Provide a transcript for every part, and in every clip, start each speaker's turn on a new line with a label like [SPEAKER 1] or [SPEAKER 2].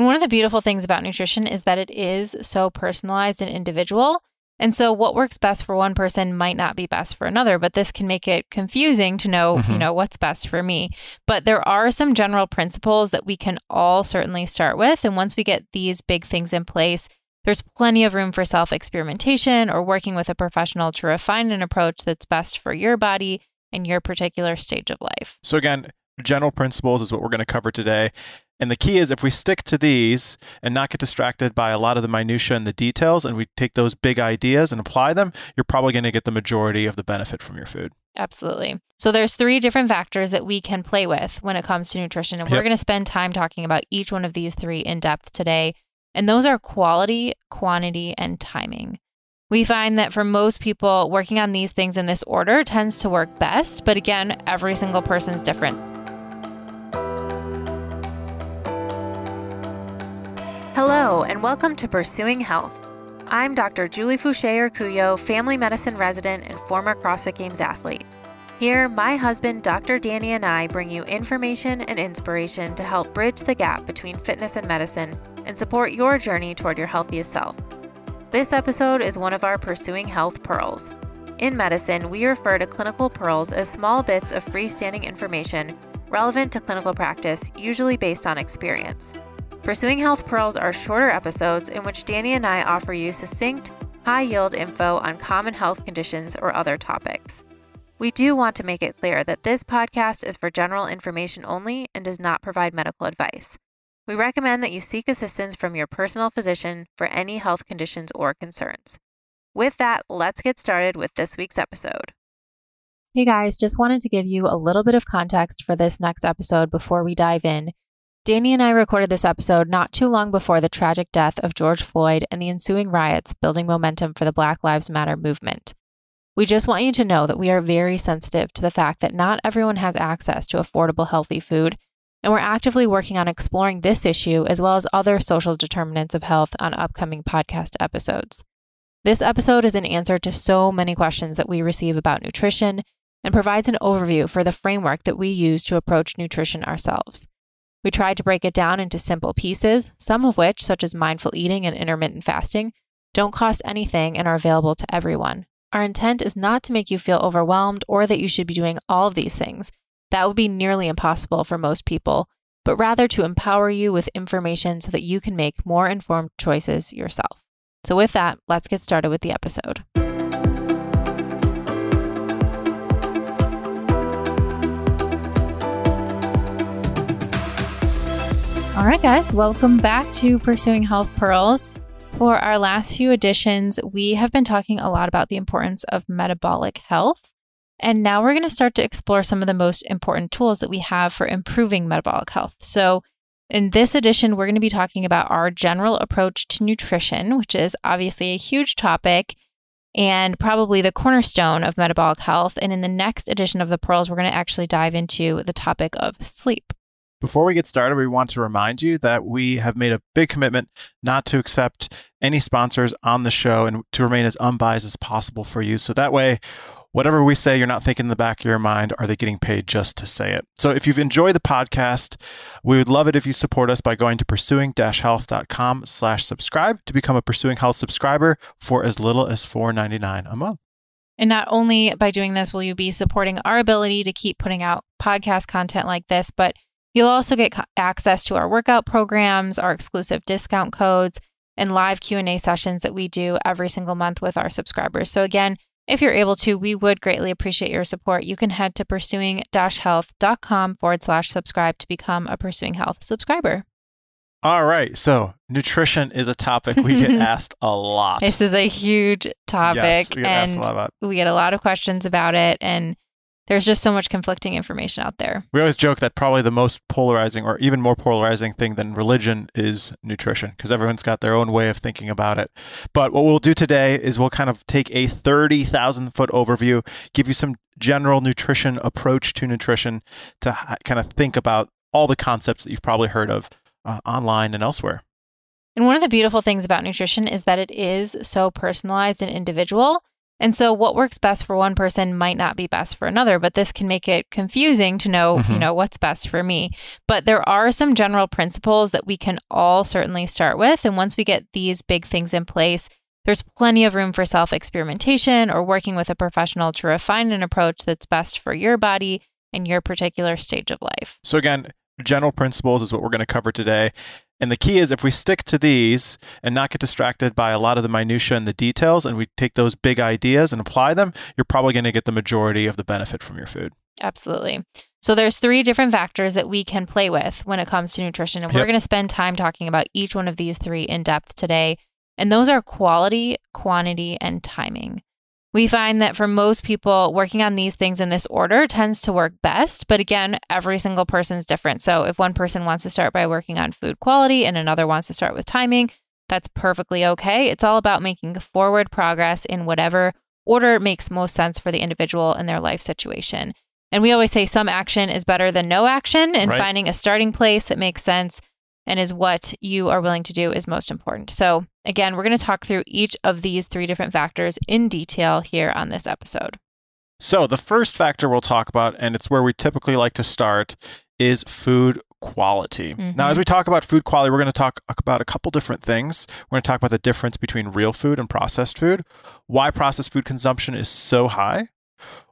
[SPEAKER 1] And one of the beautiful things about nutrition is that it is so personalized and individual. And so what works best for one person might not be best for another, but this can make it confusing to know, mm-hmm. you know, what's best for me. But there are some general principles that we can all certainly start with. And once we get these big things in place, there's plenty of room for self experimentation or working with a professional to refine an approach that's best for your body and your particular stage of life.
[SPEAKER 2] So, again, general principles is what we're going to cover today. And the key is if we stick to these and not get distracted by a lot of the minutia and the details and we take those big ideas and apply them, you're probably going to get the majority of the benefit from your food.
[SPEAKER 1] Absolutely. So there's three different factors that we can play with when it comes to nutrition and yep. we're going to spend time talking about each one of these three in depth today. And those are quality, quantity, and timing. We find that for most people, working on these things in this order tends to work best. But again, every single person's different. Hello, and welcome to Pursuing Health. I'm Dr. Julie Foucher Urcuyo, family medicine resident and former CrossFit Games athlete. Here, my husband, Dr. Danny, and I bring you information and inspiration to help bridge the gap between fitness and medicine and support your journey toward your healthiest self. This episode is one of our Pursuing Health Pearls. In medicine, we refer to clinical pearls as small bits of freestanding information relevant to clinical practice, usually based on experience. Pursuing Health Pearls are shorter episodes in which Danny and I offer you succinct, high yield info on common health conditions or other topics. We do want to make it clear that this podcast is for general information only and does not provide medical advice. We recommend that you seek assistance from your personal physician for any health conditions or concerns. With that, let's get started with this week's episode. Hey guys, just wanted to give you a little bit of context for this next episode before we dive in Danny and I recorded this episode not too long before the tragic death of George Floyd and the ensuing riots building momentum for the Black Lives Matter movement. We just want you to know that we are very sensitive to the fact that not everyone has access to affordable, healthy food, and we're actively working on exploring this issue as well as other social determinants of health on upcoming podcast episodes. This episode is an answer to so many questions that we receive about nutrition and provides an overview for the framework that we use to approach nutrition ourselves. We tried to break it down into simple pieces, some of which, such as mindful eating and intermittent fasting, don't cost anything and are available to everyone. Our intent is not to make you feel overwhelmed or that you should be doing all of these things. That would be nearly impossible for most people, but rather to empower you with information so that you can make more informed choices yourself. So, with that, let's get started with the episode. All right, guys, welcome back to Pursuing Health Pearls. For our last few editions, we have been talking a lot about the importance of metabolic health. And now we're going to start to explore some of the most important tools that we have for improving metabolic health. So, in this edition, we're going to be talking about our general approach to nutrition, which is obviously a huge topic and probably the cornerstone of metabolic health. And in the next edition of the Pearls, we're going to actually dive into the topic of sleep.
[SPEAKER 2] Before we get started, we want to remind you that we have made a big commitment not to accept any sponsors on the show and to remain as unbiased as possible for you. So that way, whatever we say, you're not thinking in the back of your mind, are they getting paid just to say it? So if you've enjoyed the podcast, we would love it if you support us by going to pursuing-health.com slash subscribe to become a Pursuing Health subscriber for as little as $4.99 a month.
[SPEAKER 1] And not only by doing this will you be supporting our ability to keep putting out podcast content like this, but You'll also get access to our workout programs, our exclusive discount codes, and live Q&A sessions that we do every single month with our subscribers. So again, if you're able to, we would greatly appreciate your support. You can head to pursuing-health.com forward slash subscribe to become a Pursuing Health subscriber.
[SPEAKER 2] All right. So nutrition is a topic we get asked a lot.
[SPEAKER 1] This is a huge topic. Yes, we get and asked a lot about. We get a lot of questions about it. And there's just so much conflicting information out there.
[SPEAKER 2] We always joke that probably the most polarizing or even more polarizing thing than religion is nutrition because everyone's got their own way of thinking about it. But what we'll do today is we'll kind of take a 30,000 foot overview, give you some general nutrition approach to nutrition to kind of think about all the concepts that you've probably heard of uh, online and elsewhere.
[SPEAKER 1] And one of the beautiful things about nutrition is that it is so personalized and individual. And so what works best for one person might not be best for another, but this can make it confusing to know, mm-hmm. you know, what's best for me. But there are some general principles that we can all certainly start with. And once we get these big things in place, there's plenty of room for self experimentation or working with a professional to refine an approach that's best for your body and your particular stage of life.
[SPEAKER 2] So, again, general principles is what we're going to cover today. And the key is if we stick to these and not get distracted by a lot of the minutia and the details and we take those big ideas and apply them, you're probably going to get the majority of the benefit from your food.
[SPEAKER 1] Absolutely. So there's three different factors that we can play with when it comes to nutrition and yep. we're going to spend time talking about each one of these three in depth today. And those are quality, quantity, and timing. We find that for most people, working on these things in this order tends to work best. But again, every single person is different. So if one person wants to start by working on food quality and another wants to start with timing, that's perfectly okay. It's all about making forward progress in whatever order makes most sense for the individual in their life situation. And we always say some action is better than no action, and right. finding a starting place that makes sense and is what you are willing to do is most important. So, again, we're going to talk through each of these three different factors in detail here on this episode.
[SPEAKER 2] So, the first factor we'll talk about, and it's where we typically like to start, is food quality. Mm-hmm. Now, as we talk about food quality, we're going to talk about a couple different things. We're going to talk about the difference between real food and processed food, why processed food consumption is so high,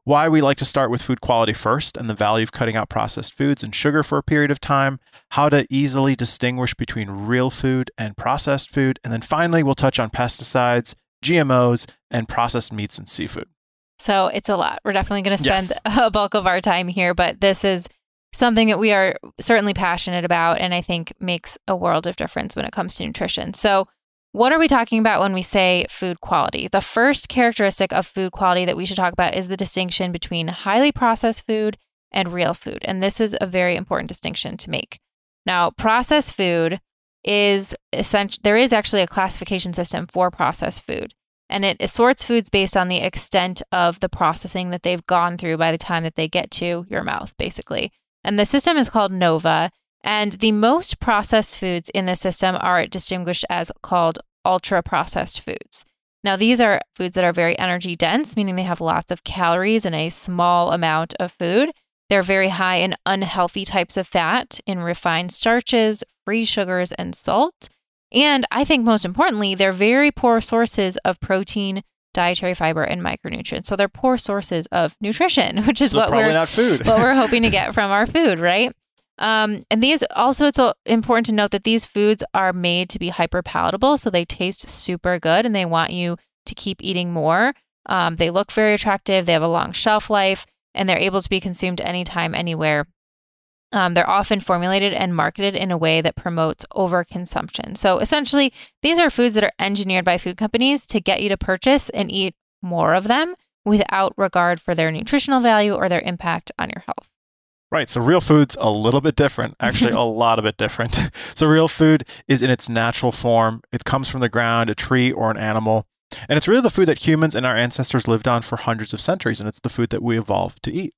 [SPEAKER 2] why we like to start with food quality first and the value of cutting out processed foods and sugar for a period of time, how to easily distinguish between real food and processed food, and then finally, we'll touch on pesticides, GMOs, and processed meats and seafood.
[SPEAKER 1] So it's a lot. We're definitely going to spend yes. a bulk of our time here, but this is something that we are certainly passionate about and I think makes a world of difference when it comes to nutrition. So, what are we talking about when we say food quality? The first characteristic of food quality that we should talk about is the distinction between highly processed food and real food. And this is a very important distinction to make. Now, processed food is essential. There is actually a classification system for processed food, and it sorts foods based on the extent of the processing that they've gone through by the time that they get to your mouth, basically. And the system is called NOVA. And the most processed foods in the system are distinguished as called ultra processed foods. Now, these are foods that are very energy dense, meaning they have lots of calories in a small amount of food. They're very high in unhealthy types of fat, in refined starches, free sugars, and salt. And I think most importantly, they're very poor sources of protein, dietary fiber, and micronutrients. So they're poor sources of nutrition, which is so what we're what we're hoping to get from our food, right? Um, and these also, it's important to note that these foods are made to be hyper palatable, so they taste super good, and they want you to keep eating more. Um, they look very attractive. They have a long shelf life, and they're able to be consumed anytime, anywhere. Um, they're often formulated and marketed in a way that promotes overconsumption. So essentially, these are foods that are engineered by food companies to get you to purchase and eat more of them without regard for their nutritional value or their impact on your health.
[SPEAKER 2] Right. So real food's a little bit different, actually a lot of it different. so real food is in its natural form. It comes from the ground, a tree or an animal. And it's really the food that humans and our ancestors lived on for hundreds of centuries, and it's the food that we evolved to eat.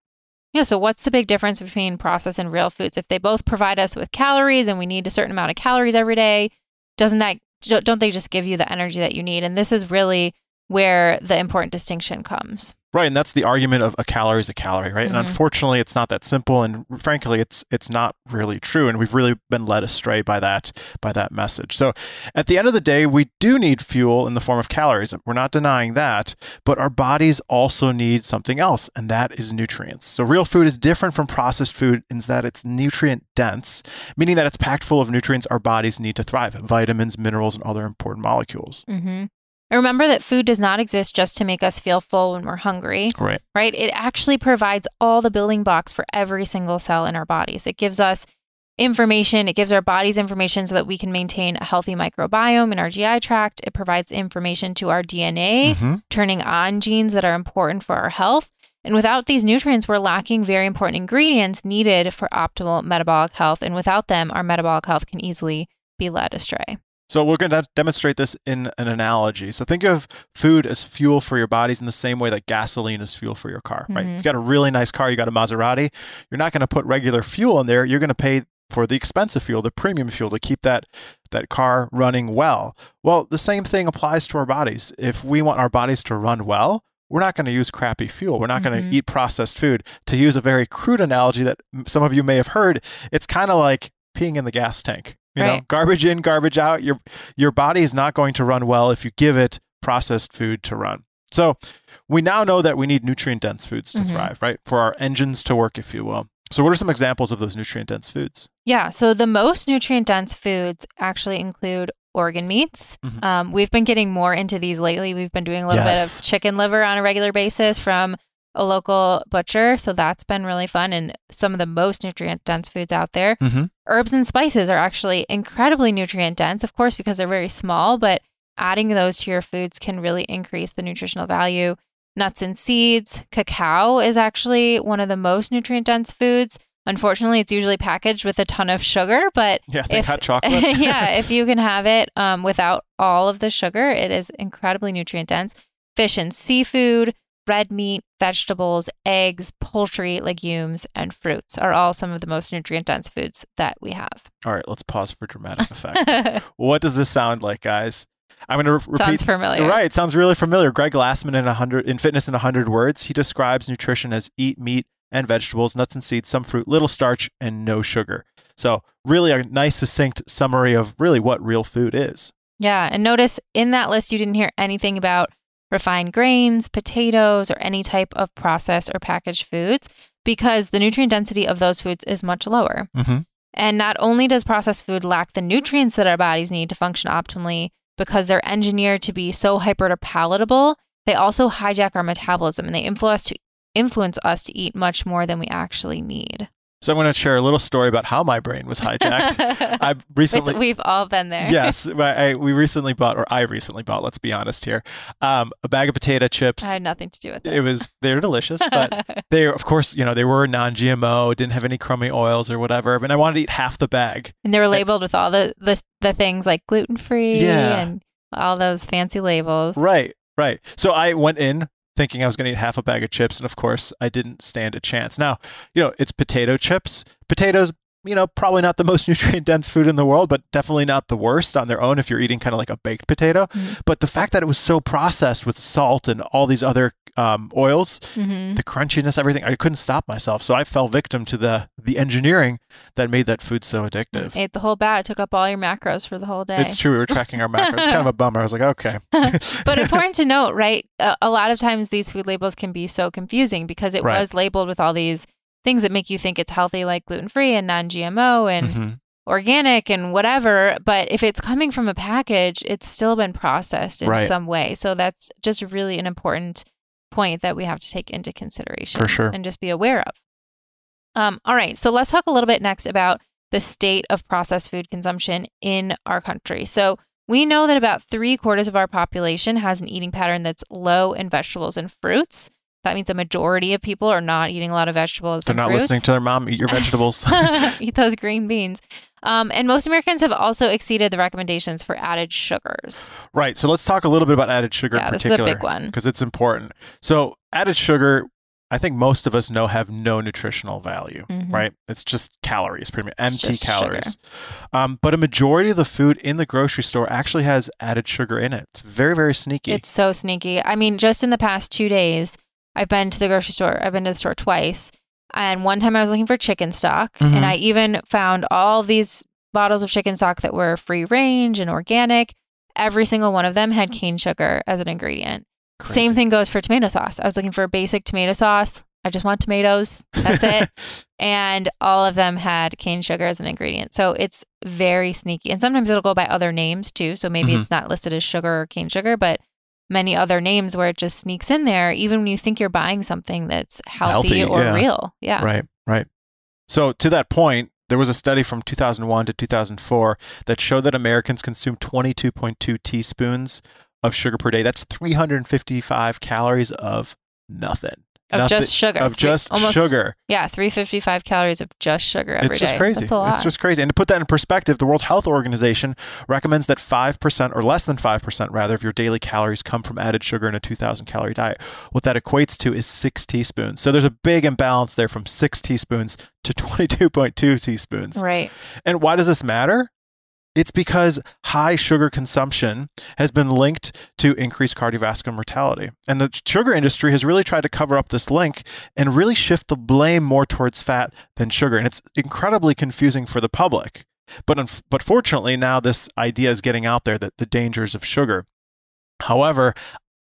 [SPEAKER 1] Yeah, so what's the big difference between processed and real foods? If they both provide us with calories and we need a certain amount of calories every day, doesn't that don't they just give you the energy that you need? And this is really where the important distinction comes.
[SPEAKER 2] Right, and that's the argument of a calorie is a calorie, right? Mm-hmm. And unfortunately, it's not that simple, and frankly, it's it's not really true, and we've really been led astray by that by that message. So, at the end of the day, we do need fuel in the form of calories. We're not denying that, but our bodies also need something else, and that is nutrients. So, real food is different from processed food in that it's nutrient dense, meaning that it's packed full of nutrients our bodies need to thrive: vitamins, minerals, and other important molecules.
[SPEAKER 1] Mm-hmm. Remember that food does not exist just to make us feel full when we're hungry.
[SPEAKER 2] Right.
[SPEAKER 1] Right? It actually provides all the building blocks for every single cell in our bodies. It gives us information, it gives our bodies information so that we can maintain a healthy microbiome in our GI tract. It provides information to our DNA, mm-hmm. turning on genes that are important for our health. And without these nutrients, we're lacking very important ingredients needed for optimal metabolic health. And without them, our metabolic health can easily be led astray.
[SPEAKER 2] So we're going to demonstrate this in an analogy. So think of food as fuel for your bodies in the same way that gasoline is fuel for your car, right? Mm-hmm. If you've got a really nice car, you got a Maserati, you're not going to put regular fuel in there. You're going to pay for the expensive fuel, the premium fuel to keep that that car running well. Well, the same thing applies to our bodies. If we want our bodies to run well, we're not going to use crappy fuel. We're not going
[SPEAKER 1] Mhm.
[SPEAKER 2] to eat processed food. To use a very crude analogy that some of you may have heard, it's kind of like peeing in the gas tank. You know, garbage in, garbage out. Your your body is not going to run well if you give it processed food to run. So, we now know that we need nutrient dense foods to
[SPEAKER 1] Mhm.
[SPEAKER 2] thrive, right? For our engines to work, if you will. So, what are some examples of those nutrient dense foods?
[SPEAKER 1] Yeah. So the most nutrient dense foods actually include organ meats.
[SPEAKER 2] Mhm.
[SPEAKER 1] Um, we've been getting more into these lately. We've been doing a little
[SPEAKER 2] Yes.
[SPEAKER 1] bit of chicken liver on a regular basis from a local butcher. So that's been really fun and some of the most nutrient dense foods out there.
[SPEAKER 2] Mm-hmm.
[SPEAKER 1] Herbs and spices are actually incredibly nutrient dense, of course, because they're very small, but adding those to your foods can really increase the nutritional value. Nuts and seeds, cacao is actually one of the most nutrient dense foods. Unfortunately, it's usually packaged with a ton of sugar, but
[SPEAKER 2] Yeah,
[SPEAKER 1] If-
[SPEAKER 2] hot chocolate.
[SPEAKER 1] yeah, if you can have it um, without all of the sugar, it is incredibly nutrient dense. Fish and seafood, red meat, vegetables, eggs, poultry, legumes, and fruits are all some of the most nutrient dense foods that we have.
[SPEAKER 2] All right, let's pause for dramatic effect. what does this sound like, guys? I'm going to re- repeat.
[SPEAKER 1] Sounds familiar.
[SPEAKER 2] Right, it sounds really familiar. Greg Glassman in 100 in Fitness in 100 Words, he describes nutrition as eat meat and vegetables, nuts and seeds, some fruit, little starch, and no sugar. So, really a nice succinct summary of really what real food is.
[SPEAKER 1] Yeah. And notice in that list, you didn't hear anything about refined grains, potatoes, or any type of processed or packaged foods because the nutrient density of those foods is much lower.
[SPEAKER 2] Mm-hmm.
[SPEAKER 1] And not only does processed food lack the nutrients that our bodies need to function optimally because they're engineered to be so hyper palatable, they also hijack our metabolism and they influence to influence us to eat much more than we actually need.
[SPEAKER 2] So, I'm going to share a little story about how my brain was hijacked. I recently
[SPEAKER 1] we've all been there.
[SPEAKER 2] yes, I, I- we recently bought, or I recently bought. Let's be honest here, um, a bag of potato chips.
[SPEAKER 1] I had nothing to do with it.
[SPEAKER 2] It was they're delicious, but they of course you know they were non-GMO, didn't have any crummy oils or whatever. And I wanted to eat half the bag.
[SPEAKER 1] and they were labeled with all the the, the things like gluten free
[SPEAKER 2] Yeah.
[SPEAKER 1] and all those fancy labels.
[SPEAKER 2] Right, right. So I went in thinking I was going to eat half a bag of chips, and of course I didn't stand a chance. Now you know it's potato chips. Potatoes, you know, probably not the most nutrient dense food in the world, but definitely not the worst on their own if you're eating kind of like a baked potato.
[SPEAKER 1] Mhm.
[SPEAKER 2] But the fact that it was so processed with salt and all these other um, oils,
[SPEAKER 1] hmm
[SPEAKER 2] the crunchiness, everything, I couldn't stop myself. So I fell victim to the the engineering that made that food so addictive.
[SPEAKER 1] Ate the whole bat, took up all your macros for the whole day.
[SPEAKER 2] It's true. We were tracking our macros. Kind of a bummer. I was like, okay.
[SPEAKER 1] but important to note, right? A, a lot of times these food labels can be so confusing because it
[SPEAKER 2] Right.
[SPEAKER 1] was labeled with all these things that make you think it's healthy, like gluten free and non GMO and
[SPEAKER 2] Mhm.
[SPEAKER 1] organic and whatever. But if it's coming from a package, it's still been processed in
[SPEAKER 2] Right.
[SPEAKER 1] some way. So that's just really an important point that we have to take into consideration
[SPEAKER 2] For sure.
[SPEAKER 1] and just be aware of. Um, all right. So let's talk a little bit next about the state of processed food consumption in our country. So we know that about three quarters of our population has an eating pattern that's low in vegetables and fruits. That means a majority of people are not eating a lot of vegetables.
[SPEAKER 2] They're not
[SPEAKER 1] fruits.
[SPEAKER 2] listening to their mom. Eat your vegetables.
[SPEAKER 1] Eat those green beans. Um, and most Americans have also exceeded the recommendations for added sugars.
[SPEAKER 2] right. So let's talk a little bit about added sugar
[SPEAKER 1] yeah,
[SPEAKER 2] in
[SPEAKER 1] this is a big one.
[SPEAKER 2] because it's important. So added sugar, I think most of us know have no nutritional value.
[SPEAKER 1] Mhm.
[SPEAKER 2] Right. It's just calories, pretty much empty calories. Um, but a majority of the food in the grocery store actually has added sugar in it. It's very, very sneaky.
[SPEAKER 1] It's so sneaky. I mean, just in the past two days, I've been to the grocery store. I've been to the store twice. And one time I was looking for chicken stock,
[SPEAKER 2] Mhm.
[SPEAKER 1] and I even found all these bottles of chicken stock that were free range and organic. Every single one of them had cane sugar as an ingredient.
[SPEAKER 2] Crazy.
[SPEAKER 1] Same thing goes for tomato sauce. I was looking for a basic tomato sauce. I just want tomatoes. That's it. and all of them had cane sugar as an ingredient. So it's very sneaky. And sometimes it'll go by other names too. So maybe
[SPEAKER 2] Mhm.
[SPEAKER 1] it's not listed as sugar or cane sugar, but many other names where it just sneaks in there, even when you think you're buying something that's healthy,
[SPEAKER 2] Healthy,
[SPEAKER 1] or
[SPEAKER 2] yeah.
[SPEAKER 1] real. Yeah.
[SPEAKER 2] Right, right. So to that point, there was a study from 2001 to 2004 that showed that Americans consume 22.2 teaspoons of sugar per day. That's 355 calories of nothing.
[SPEAKER 1] Of
[SPEAKER 2] Nothing-
[SPEAKER 1] just sugar.
[SPEAKER 2] Of
[SPEAKER 1] Three-
[SPEAKER 2] just
[SPEAKER 1] almost-
[SPEAKER 2] sugar.
[SPEAKER 1] Yeah. 355 calories of just sugar every day.
[SPEAKER 2] it's just crazy.
[SPEAKER 1] That's a lot.
[SPEAKER 2] It's just crazy. And to put that in perspective, the World Health Organization recommends that 5% or less than 5% rather of your daily calories come from added sugar in a 2000 calorie diet. What that equates to is 6 teaspoons. So there's a big imbalance there from 6 teaspoons to 22.2 teaspoons.
[SPEAKER 1] right.
[SPEAKER 2] And why does this matter? It's because high sugar consumption has been linked to increased cardiovascular mortality. And the sugar industry has really tried to cover up this link and really shift the blame more towards fat than sugar. And it's incredibly confusing for the public. But, but fortunately, now this idea is getting out there that the dangers of sugar. However,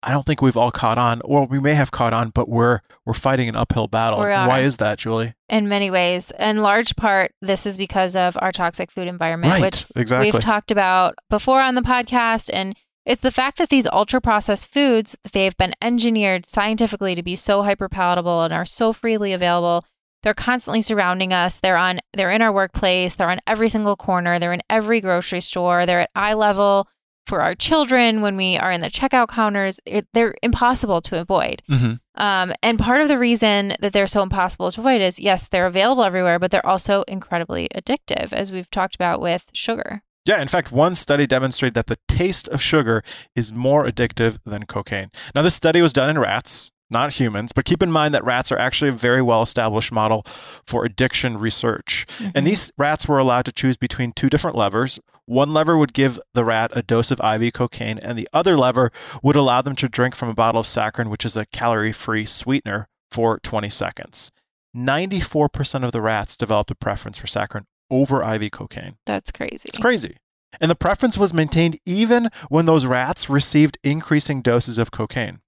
[SPEAKER 2] I don't think we've all caught on, or we may have caught on, but we're we're fighting an uphill battle. Why is that, Julie?
[SPEAKER 1] In many ways, in large part, this is because of our toxic food environment,
[SPEAKER 2] right,
[SPEAKER 1] which
[SPEAKER 2] exactly.
[SPEAKER 1] we've talked about before on the podcast, and it's the fact that these ultra processed foods they've been engineered scientifically to be so hyper palatable and are so freely available. They're constantly surrounding us. They're on. They're in our workplace. They're on every single corner. They're in every grocery store. They're at eye level for our children when we are in the checkout counters. It, they're impossible to avoid.
[SPEAKER 2] Mm-hmm.
[SPEAKER 1] Um, and part of the reason that they're so impossible to avoid is yes, they're available everywhere, but they're also incredibly addictive, as we've talked about with sugar.
[SPEAKER 2] Yeah, in fact, one study demonstrated that the taste of sugar is more addictive than cocaine. Now, this study was done in rats, not humans, but keep in mind that rats are actually a very well established model for addiction research. Mm-hmm. And these rats were allowed to choose between two different levers. One lever would give the rat a dose of IV cocaine, and the other lever would allow them to drink from a bottle of saccharin, which is a calorie free sweetener, for 20 seconds. 94% of the rats developed a preference for saccharin over IV cocaine.
[SPEAKER 1] That's crazy.
[SPEAKER 2] It's crazy. And the preference was maintained even when those rats received increasing doses of cocaine.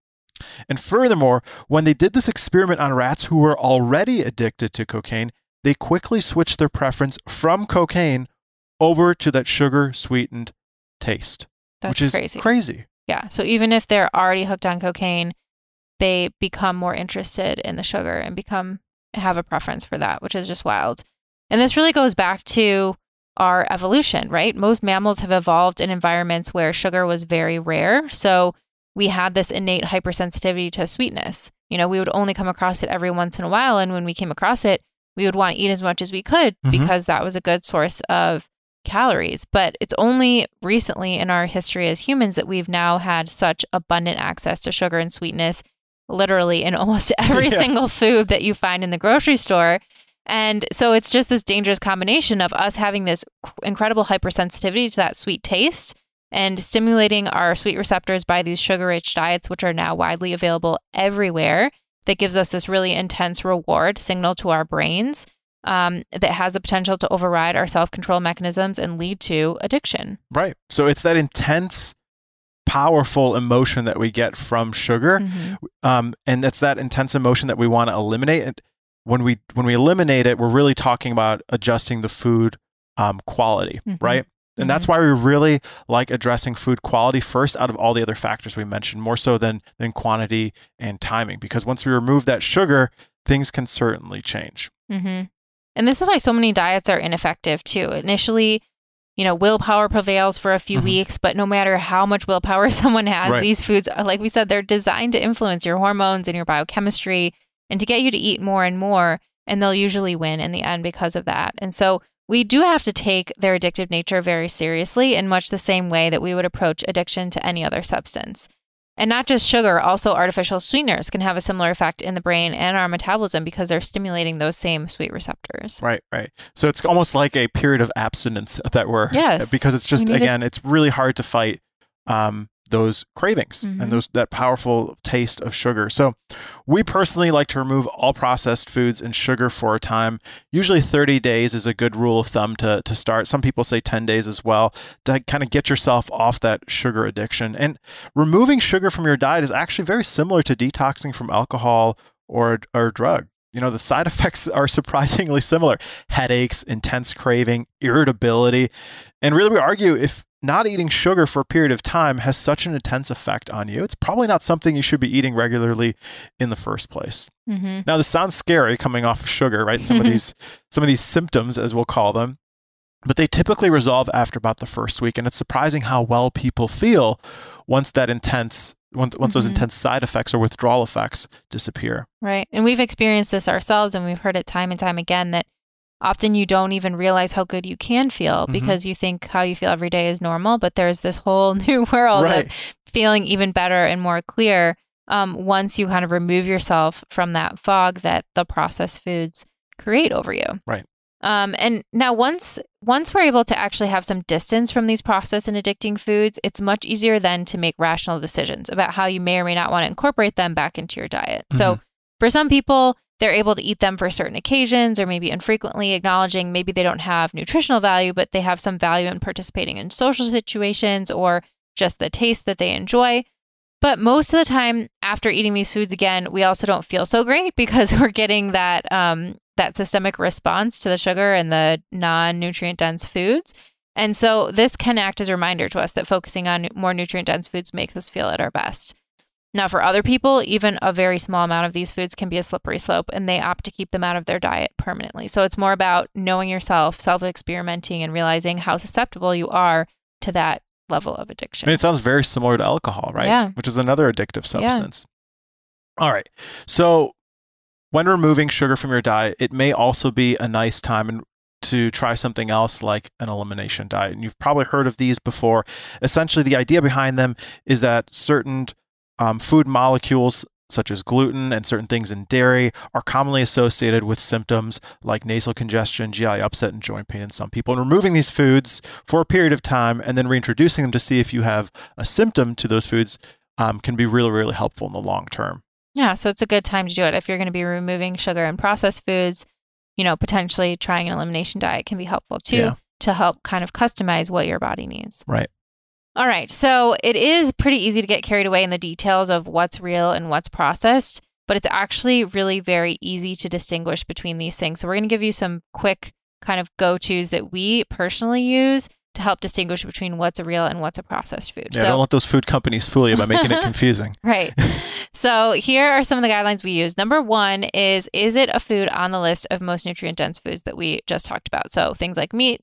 [SPEAKER 2] And furthermore, when they did this experiment on rats who were already addicted to cocaine, they quickly switched their preference from cocaine over to that sugar sweetened taste.
[SPEAKER 1] That's
[SPEAKER 2] which is
[SPEAKER 1] crazy.
[SPEAKER 2] crazy.
[SPEAKER 1] Yeah. So even if they're already hooked on cocaine, they become more interested in the sugar and become have a preference for that, which is just wild. And this really goes back to our evolution, right? Most mammals have evolved in environments where sugar was very rare. So we had this innate hypersensitivity to sweetness. You know, we would only come across it every once in a while. And when we came across it, we would want to eat as much as we could
[SPEAKER 2] Mhm.
[SPEAKER 1] because that was a good source of calories. But it's only recently in our history as humans that we've now had such abundant access to sugar and sweetness, literally in almost every
[SPEAKER 2] Yeah.
[SPEAKER 1] single food that you find in the grocery store. And so it's just this dangerous combination of us having this incredible hypersensitivity to that sweet taste and stimulating our sweet receptors by these sugar rich diets, which are now widely available everywhere. That gives us this really intense reward signal to our brains um, that has the potential to override our self control mechanisms and lead to addiction.
[SPEAKER 2] Right. So it's that intense, powerful emotion that we get from sugar.
[SPEAKER 1] Mhm.
[SPEAKER 2] um, and it's that intense emotion that we want to eliminate. And when we when we eliminate it, we're really talking about adjusting the food um, quality,
[SPEAKER 1] Mhm.
[SPEAKER 2] right? And that's why we really like addressing food quality first out of all the other factors we mentioned, more so than than quantity and timing. Because once we remove that sugar, things can certainly change.
[SPEAKER 1] hmm And this is why so many diets are ineffective too. Initially, you know, willpower prevails for a few
[SPEAKER 2] Mhm.
[SPEAKER 1] weeks, but no matter how much willpower someone has,
[SPEAKER 2] Right.
[SPEAKER 1] these foods, are- like we said, they're designed to influence your hormones and your biochemistry and to get you to eat more and more. And they'll usually win in the end because of that. And so we do have to take their addictive nature very seriously in much the same way that we would approach addiction to any other substance. And not just sugar, also artificial sweeteners can have a similar effect in the brain and our metabolism because they're stimulating those same sweet receptors.
[SPEAKER 2] Right, right. So it's almost like a period of abstinence that we're
[SPEAKER 1] Yes.
[SPEAKER 2] because it's just
[SPEAKER 1] need to-
[SPEAKER 2] again, it's really hard to fight um, those cravings
[SPEAKER 1] Mhm.
[SPEAKER 2] and those that powerful taste of sugar. So we personally like to remove all processed foods and sugar for a time. Usually 30 days is a good rule of thumb to to start. Some people say 10 days as well to kind of get yourself off that sugar addiction. And removing sugar from your diet is actually very similar to detoxing from alcohol or or drug. You know, the side effects are surprisingly similar. Headaches, intense craving, irritability. And really we argue if not eating sugar for a period of time has such an intense effect on you, it's probably not something you should be eating regularly in the first place.
[SPEAKER 1] Mm-hmm.
[SPEAKER 2] Now, this sounds scary coming off of sugar, right? Some of these some of these symptoms, as we'll call them, but they typically resolve after about the first week, and it's surprising how well people feel once that intense once, once those
[SPEAKER 1] Mhm.
[SPEAKER 2] intense side effects or withdrawal effects disappear.
[SPEAKER 1] Right. And we've experienced this ourselves and we've heard it time and time again that often you don't even realize how good you can feel
[SPEAKER 2] Mhm.
[SPEAKER 1] because you think how you feel every day is normal, but there's this whole new world
[SPEAKER 2] Right.
[SPEAKER 1] of feeling even better and more clear um, once you kind of remove yourself from that fog that the processed foods create over you.
[SPEAKER 2] Right.
[SPEAKER 1] Um, and now, once once we're able to actually have some distance from these processed and addicting foods, it's much easier then to make rational decisions about how you may or may not want to incorporate them back into your diet. Mm-hmm. So for some people, they're able to eat them for certain occasions or maybe infrequently, acknowledging maybe they don't have nutritional value, but they have some value in participating in social situations or just the taste that they enjoy. But most of the time, after eating these foods again, we also don't feel so great because we're getting that um, that systemic response to the sugar and the non-nutrient dense foods. And so this can act as a reminder to us that focusing on more nutrient dense foods makes us feel at our best. Now, for other people, even a very small amount of these foods can be a slippery slope and they opt to keep them out of their diet permanently. So it's more about knowing yourself, self experimenting, and realizing how susceptible you are to that level of addiction.
[SPEAKER 2] I mean, it sounds very similar to alcohol, right?
[SPEAKER 1] Yeah.
[SPEAKER 2] Which is another addictive substance. Yeah. All right. So when removing sugar from your diet, it may also be a nice time to try something else like an elimination diet. And you've probably heard of these before. Essentially, the idea behind them is that certain um, food molecules such as gluten and certain things in dairy are commonly associated with symptoms like nasal congestion, GI upset, and joint pain in some people. And removing these foods for a period of time and then reintroducing them to see if you have a symptom to those foods um, can be really, really helpful in the long term.
[SPEAKER 1] Yeah, so it's a good time to do it. If you're going to be removing sugar and processed foods, you know, potentially trying an elimination diet can be helpful too yeah. to help kind of customize what your body needs.
[SPEAKER 2] Right.
[SPEAKER 1] All right. So it is pretty easy to get carried away in the details of what's real and what's processed, but it's actually really very easy to distinguish between these things. So we're going to give you some quick kind of go tos that we personally use to help distinguish between what's a real and what's a processed food.
[SPEAKER 2] Yeah, so, don't let those food companies fool you by making it confusing.
[SPEAKER 1] right. So here are some of the guidelines we use. Number one is Is it a food on the list of most nutrient dense foods that we just talked about? So things like meat,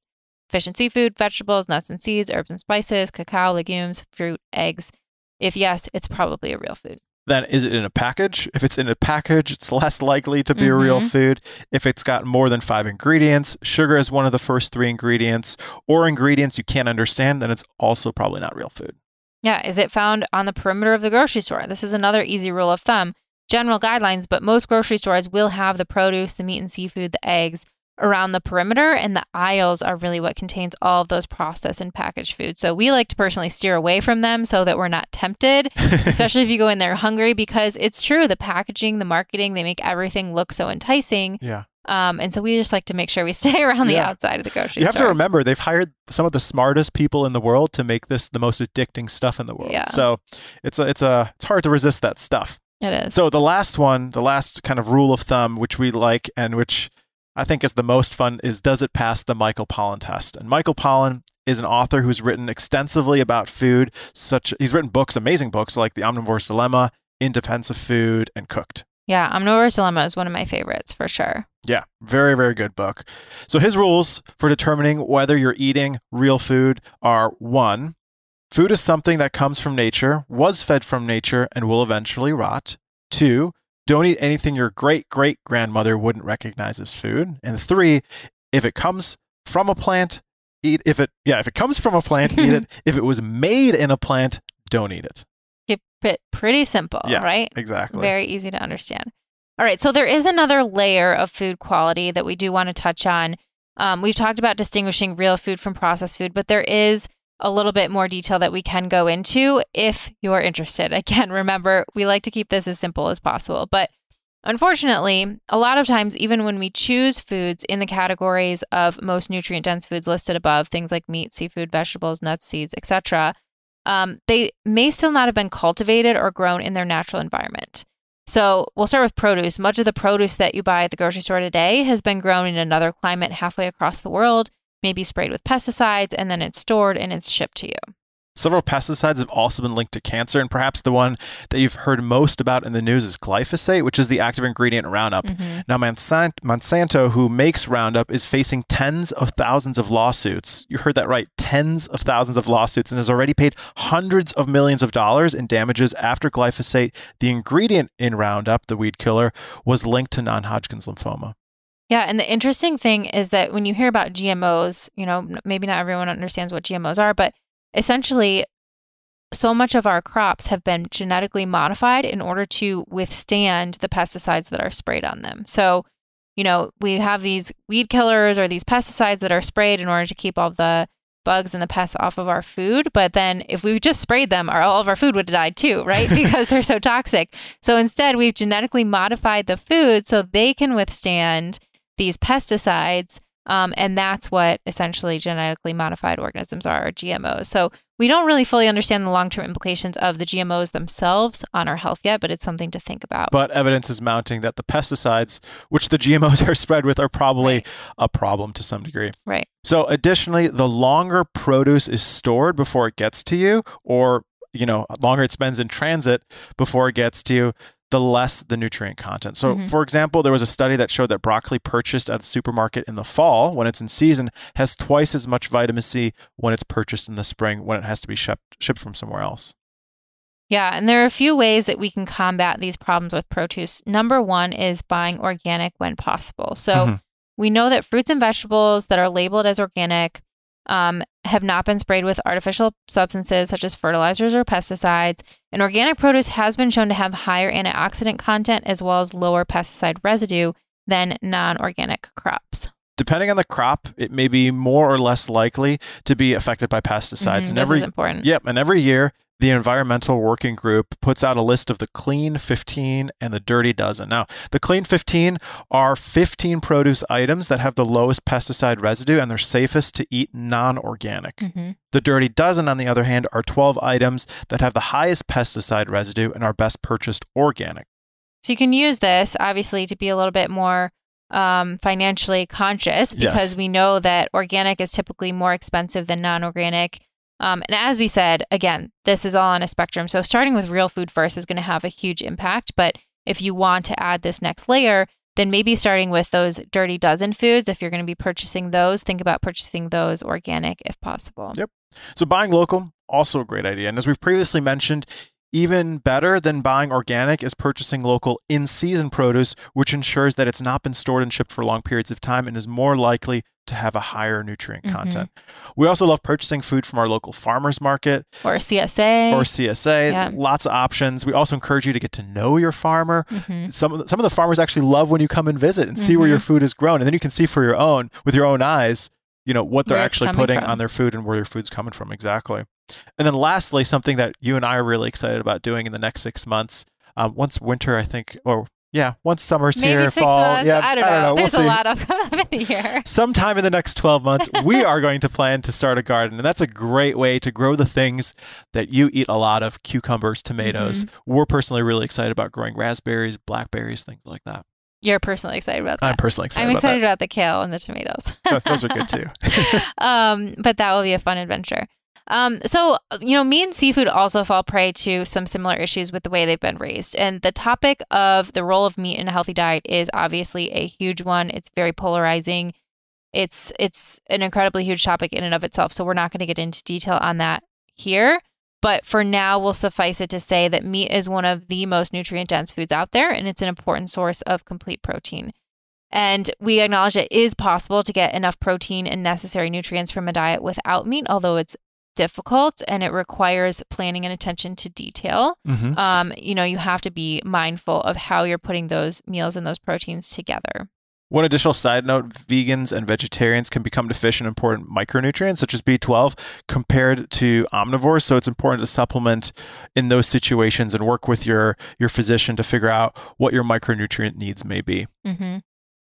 [SPEAKER 1] fish and seafood, vegetables, nuts and seeds, herbs and spices, cacao, legumes, fruit, eggs? If yes, it's probably a real food.
[SPEAKER 2] Then is it in a package? If it's in a package, it's less likely to be mm-hmm. a real mm-hmm. food. If it's got more than five ingredients, sugar is one of the first three ingredients, or ingredients you can't understand, then it's also probably not real food.
[SPEAKER 1] Yeah. Is it found on the perimeter of the grocery store? This is another easy rule of thumb. General guidelines, but most grocery stores will have the produce, the meat and seafood, the eggs, around the perimeter and the aisles are really what contains all of those processed and packaged foods. So we like to personally steer away from them so that we're not tempted, especially if you go in there hungry because it's true the packaging, the marketing, they make everything look so enticing.
[SPEAKER 2] Yeah.
[SPEAKER 1] Um, and so we just like to make sure we stay around the yeah. outside of the grocery store.
[SPEAKER 2] You have store. to remember they've hired some of the smartest people in the world to make this the most addicting stuff in the world.
[SPEAKER 1] Yeah.
[SPEAKER 2] So it's a, it's a it's hard to resist that stuff.
[SPEAKER 1] It is.
[SPEAKER 2] So the last one, the last kind of rule of thumb, which we like and which I think is the most fun is Does It Pass the Michael Pollan Test? And Michael Pollan is an author who's written extensively about food. Such he's written books, amazing books like The Omnivore's Dilemma, In Defense of Food, and Cooked.
[SPEAKER 1] Yeah, Omnivore's Dilemma is one of my favorites for sure.
[SPEAKER 2] Yeah, very, very good book. So his rules for determining whether you're eating real food are one, food is something that comes from nature, was fed from nature, and will eventually rot. Two, don't eat anything your great great grandmother wouldn't recognize as food. And three, if it comes from a plant, eat if it yeah, if it comes from a plant, eat it. If it was made in a plant, don't eat it.
[SPEAKER 1] Keep it pretty simple,
[SPEAKER 2] yeah,
[SPEAKER 1] right?
[SPEAKER 2] Exactly.
[SPEAKER 1] Very easy to understand. All right, so there is another layer of food quality that we do want to touch on. Um, we've talked about distinguishing real food from processed food, but there is a little bit more detail that we can go into if you're interested. Again, remember, we like to keep this as simple as possible. But unfortunately, a lot of times, even when we choose foods in the categories of most nutrient dense foods listed above, things like meat, seafood, vegetables, nuts, seeds, etc., um, they may still not have been cultivated or grown in their natural environment. So we'll start with produce. Much of the produce that you buy at the grocery store today has been grown in another climate halfway across the world maybe sprayed with pesticides, and then it's stored and it's shipped to you.
[SPEAKER 2] Several pesticides have also been linked to cancer, and perhaps the one that you've heard most about in the news is glyphosate, which is the active ingredient in Roundup. Mm-hmm. Now, Monsanto, who makes Roundup, is facing tens of thousands of lawsuits. You heard that right, tens of thousands of lawsuits, and has already paid hundreds of millions of dollars in damages after glyphosate, the ingredient in Roundup, the weed killer, was linked to non Hodgkin's lymphoma.
[SPEAKER 1] Yeah, and the interesting thing is that when you hear about GMOs, you know, maybe not everyone understands what GMOs are, but essentially so much of our crops have been genetically modified in order to withstand the pesticides that are sprayed on them. So you know, we have these weed killers or these pesticides that are sprayed in order to keep all the bugs and the pests off of our food. But then if we just sprayed them, our, all of our food would have died too, right? because they're so toxic. So instead, we've genetically modified the food so they can withstand these pesticides um, and that's what essentially genetically modified organisms are, or GMOs. So we don't really fully understand the long term implications of the GMOs themselves on our health yet, but it's something to think about.
[SPEAKER 2] But evidence is mounting that the pesticides, which the GMOs are spread with, are probably
[SPEAKER 1] Right.
[SPEAKER 2] a problem to some degree.
[SPEAKER 1] right.
[SPEAKER 2] So, additionally, the longer produce is stored before it gets to you, or you know, longer it spends in transit before it gets to you, the less the nutrient content. So,
[SPEAKER 1] Mhm.
[SPEAKER 2] for example, there was a study that showed that broccoli purchased at a supermarket in the fall, when it's in season, has twice as much vitamin C when it's purchased in the spring, when it has to be shipped shipped from somewhere else.
[SPEAKER 1] Yeah, and there are a few ways that we can combat these problems with produce. Number one is buying organic when possible. So
[SPEAKER 2] Mhm.
[SPEAKER 1] we know that fruits and vegetables that are labeled as organic um, have not been sprayed with artificial substances such as fertilizers or pesticides. And organic produce has been shown to have higher antioxidant content as well as lower pesticide residue than non organic crops.
[SPEAKER 2] Depending on the crop, it may be more or less likely to be affected by pesticides.
[SPEAKER 1] Mhm,
[SPEAKER 2] and every
[SPEAKER 1] important.
[SPEAKER 2] Yep, and every year the Environmental Working Group puts out a list of the clean 15 and the dirty dozen. Now, the clean 15 are 15 produce items that have the lowest pesticide residue and they're safest to eat non-organic.
[SPEAKER 1] Mhm.
[SPEAKER 2] The dirty dozen on the other hand are 12 items that have the highest pesticide residue and are best purchased organic.
[SPEAKER 1] So you can use this obviously to be a little bit more um, financially conscious
[SPEAKER 2] Yes.
[SPEAKER 1] because we know that organic is typically more expensive than non organic. Um, and as we said, again, this is all on a spectrum. So starting with real food first is going to have a huge impact. But if you want to add this next layer, then maybe starting with those dirty dozen foods, if you're going to be purchasing those, think about purchasing those organic if possible.
[SPEAKER 2] Yep. So buying local also a great idea. And as we've previously mentioned, even better than buying organic is purchasing local in season produce, which ensures that it's not been stored and shipped for long periods of time and is more likely to have a higher nutrient
[SPEAKER 1] Mhm.
[SPEAKER 2] content. We also love purchasing food from our local farmers market
[SPEAKER 1] Or CSA.
[SPEAKER 2] or CSA.
[SPEAKER 1] Yeah.
[SPEAKER 2] Lots of options. We also encourage you to get to know your farmer.
[SPEAKER 1] Mhm.
[SPEAKER 2] Some of the, some of the farmers actually love when you come and visit and see where your food is grown, and then you can see for your own with your own eyes, you know what they're
[SPEAKER 1] Where
[SPEAKER 2] actually putting
[SPEAKER 1] from.
[SPEAKER 2] on their food and where your food's coming from exactly. And then lastly, something that you and I are really excited about doing in the next six months. Um, once winter, I think, or yeah, once summer's
[SPEAKER 1] Maybe
[SPEAKER 2] here, fall.
[SPEAKER 1] months.
[SPEAKER 2] Yeah,
[SPEAKER 1] I don't know.
[SPEAKER 2] We'll
[SPEAKER 1] There's
[SPEAKER 2] see.
[SPEAKER 1] a lot of in the year.
[SPEAKER 2] Sometime in the next 12 months, we are going to plan to start a garden. And that's a great way to grow the things that you eat a lot of cucumbers, tomatoes.
[SPEAKER 1] Mm-hmm.
[SPEAKER 2] We're personally really excited about growing raspberries, blackberries, things like that.
[SPEAKER 1] You're personally excited about that.
[SPEAKER 2] I'm personally excited
[SPEAKER 1] I'm
[SPEAKER 2] about
[SPEAKER 1] excited about the kale and the tomatoes.
[SPEAKER 2] Those are good too.
[SPEAKER 1] um, but that will be a fun adventure. Um, so, you know, meat and seafood also fall prey to some similar issues with the way they've been raised. And the topic of the role of meat in a healthy diet is obviously a huge one. It's very polarizing. It's it's an incredibly huge topic in and of itself. So we're not going to get into detail on that here. But for now, we'll suffice it to say that meat is one of the most nutrient dense foods out there, and it's an important source of complete protein. And we acknowledge it is possible to get enough protein and necessary nutrients from a diet without meat, although it's difficult and it requires planning and attention to detail.
[SPEAKER 2] hmm
[SPEAKER 1] Um, you know, you have to be mindful of how you're putting those meals and those proteins together.
[SPEAKER 2] One additional side note vegans and vegetarians can become deficient in important micronutrients such as B12 compared to omnivores. So it's important to supplement in those situations and work with your, your physician to figure out what your micronutrient needs may be.
[SPEAKER 1] hmm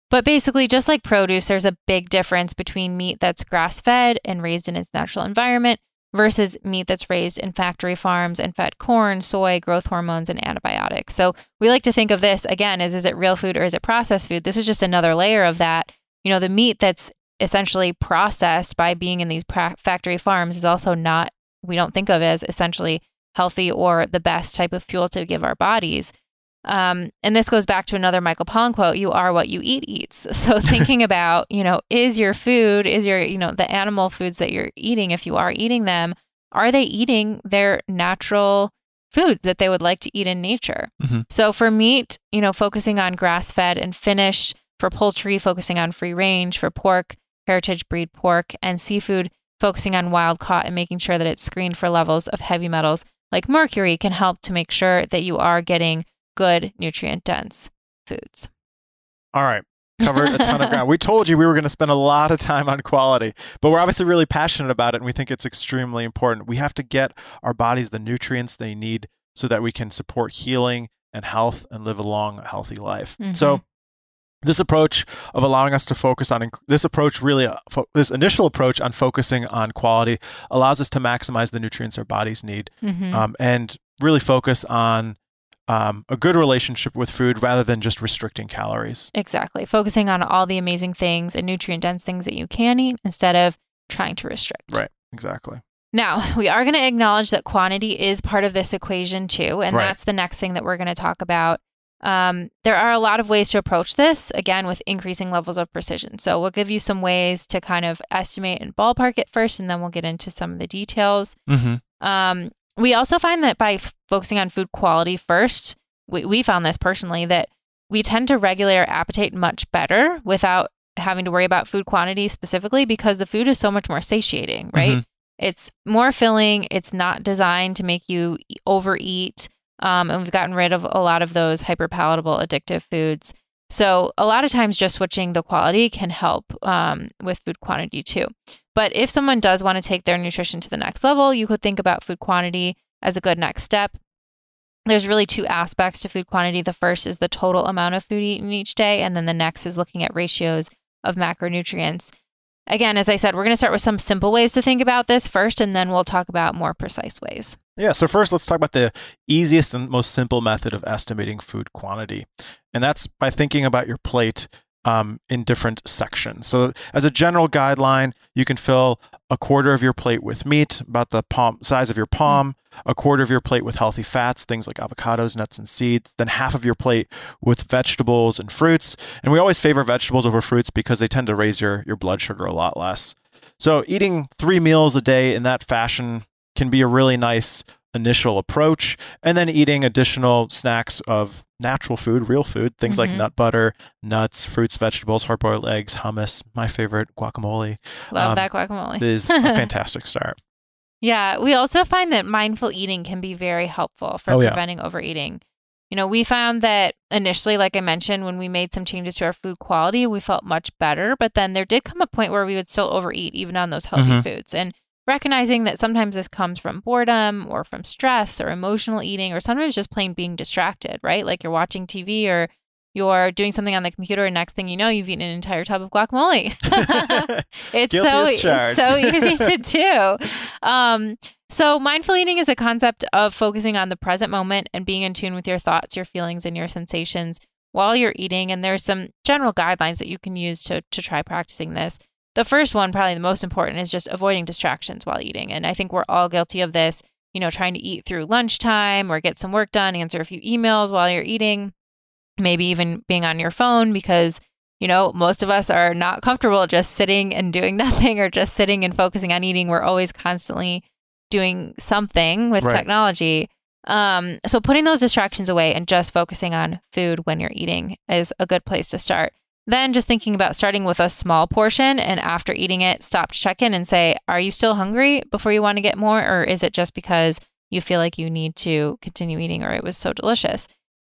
[SPEAKER 1] But basically, just like produce, there's a big difference between meat that's grass fed and raised in its natural environment versus meat that's raised in factory farms and fed corn, soy, growth hormones, and antibiotics. So we like to think of this again as is it real food or is it processed food? This is just another layer of that. You know, the meat that's essentially processed by being in these pra- factory farms is also not, we don't think of as essentially healthy or the best type of fuel to give our bodies. Um, and this goes back to another Michael Pollan quote, you are what you eat eats. So thinking about, you know, is your food, is your, you know, the animal foods that you're eating, if you are eating them, are they eating their natural foods that they would like to eat in nature?
[SPEAKER 2] Mhm.
[SPEAKER 1] So for meat, you know, focusing on grass fed and finished, for poultry, focusing on free range, for pork, heritage breed pork, and seafood, focusing on wild caught and making sure that it's screened for levels of heavy metals like mercury can help to make sure that you are getting good nutrient dense foods.
[SPEAKER 2] All right. covered a ton of ground. We told you we were going to spend a lot of time on quality, but we're obviously really passionate about it and we think it's extremely important. We have to get our bodies the nutrients they need so that we can support healing and health and live a long, healthy life.
[SPEAKER 1] Mhm.
[SPEAKER 2] So, this approach of allowing us to focus on this approach really uh, this initial approach on focusing on quality allows us to maximize the nutrients our bodies need
[SPEAKER 1] Mhm.
[SPEAKER 2] um, and really focus on um, a good relationship with food rather than just restricting calories.
[SPEAKER 1] Exactly. Focusing on all the amazing things and nutrient dense things that you can eat instead of trying to restrict.
[SPEAKER 2] Right. Exactly.
[SPEAKER 1] Now, we are going to acknowledge that quantity is part of this equation too. And
[SPEAKER 2] Right.
[SPEAKER 1] that's the next thing that we're going to talk about. Um, there are a lot of ways to approach this, again, with increasing levels of precision. So, we'll give you some ways to kind of estimate and ballpark it first, and then we'll get into some of the details.
[SPEAKER 2] Mm-hmm.
[SPEAKER 1] Um, we also find that by f- focusing on food quality first, we, we found this personally that we tend to regulate our appetite much better without having to worry about food quantity specifically because the food is so much more satiating, right?
[SPEAKER 2] Mhm.
[SPEAKER 1] It's more filling. It's not designed to make you overeat. Um, and we've gotten rid of a lot of those hyperpalatable addictive foods. So a lot of times just switching the quality can help um, with food quantity too. But if someone does want to take their nutrition to the next level, you could think about food quantity as a good next step. There's really two aspects to food quantity. The first is the total amount of food eaten each day, and then the next is looking at ratios of macronutrients. Again, as I said, we're going to start with some simple ways to think about this first, and then we'll talk about more precise ways.
[SPEAKER 2] Yeah, so first let's talk about the easiest and most simple method of estimating food quantity. And that's by thinking about your plate um, in different sections. So, as a general guideline, you can fill a quarter of your plate with meat, about the palm size of your palm, a quarter of your plate with healthy fats, things like avocados, nuts, and seeds, then half of your plate with vegetables and fruits. And we always favor vegetables over fruits because they tend to raise your, your blood sugar a lot less. So, eating three meals a day in that fashion can be a really nice initial approach. And then eating additional snacks of natural food, real food, things like
[SPEAKER 1] Mhm.
[SPEAKER 2] nut butter, nuts, fruits, vegetables, hard boiled eggs, hummus, my favorite, guacamole,
[SPEAKER 1] Love
[SPEAKER 2] Um,
[SPEAKER 1] that guacamole.
[SPEAKER 2] is a fantastic start.
[SPEAKER 1] Yeah, we also find that mindful eating can be very helpful for
[SPEAKER 2] Oh, yeah.
[SPEAKER 1] preventing overeating. You know, we found that initially, like I mentioned, when we made some changes to our food quality, we felt much better. But then there did come a point where we would still overeat, even on those healthy
[SPEAKER 2] Mhm.
[SPEAKER 1] foods. And recognizing that sometimes this comes from boredom or from stress or emotional eating, or sometimes just plain being distracted, right? Like you're watching TV or you're doing something on the computer, and next thing you know, you've eaten an entire tub of guacamole. it's so it's so easy to do. Um, so mindful eating is a concept of focusing on the present moment and being in tune with your thoughts, your feelings, and your sensations while you're eating. And there's some general guidelines that you can use to to try practicing this. The first one, probably the most important, is just avoiding distractions while eating. And I think we're all guilty of this. You know, trying to eat through lunchtime or get some work done, answer a few emails while you're eating, maybe even being on your phone because you know, most of us are not comfortable just sitting and doing nothing or just sitting and focusing on eating. We're always constantly doing something with
[SPEAKER 2] Right.
[SPEAKER 1] technology. Um, so putting those distractions away and just focusing on food when you're eating is a good place to start. Then just thinking about starting with a small portion and after eating it, stop to check in and say, are you still hungry before you want to get more? Or is it just because you feel like you need to continue eating or it was so delicious?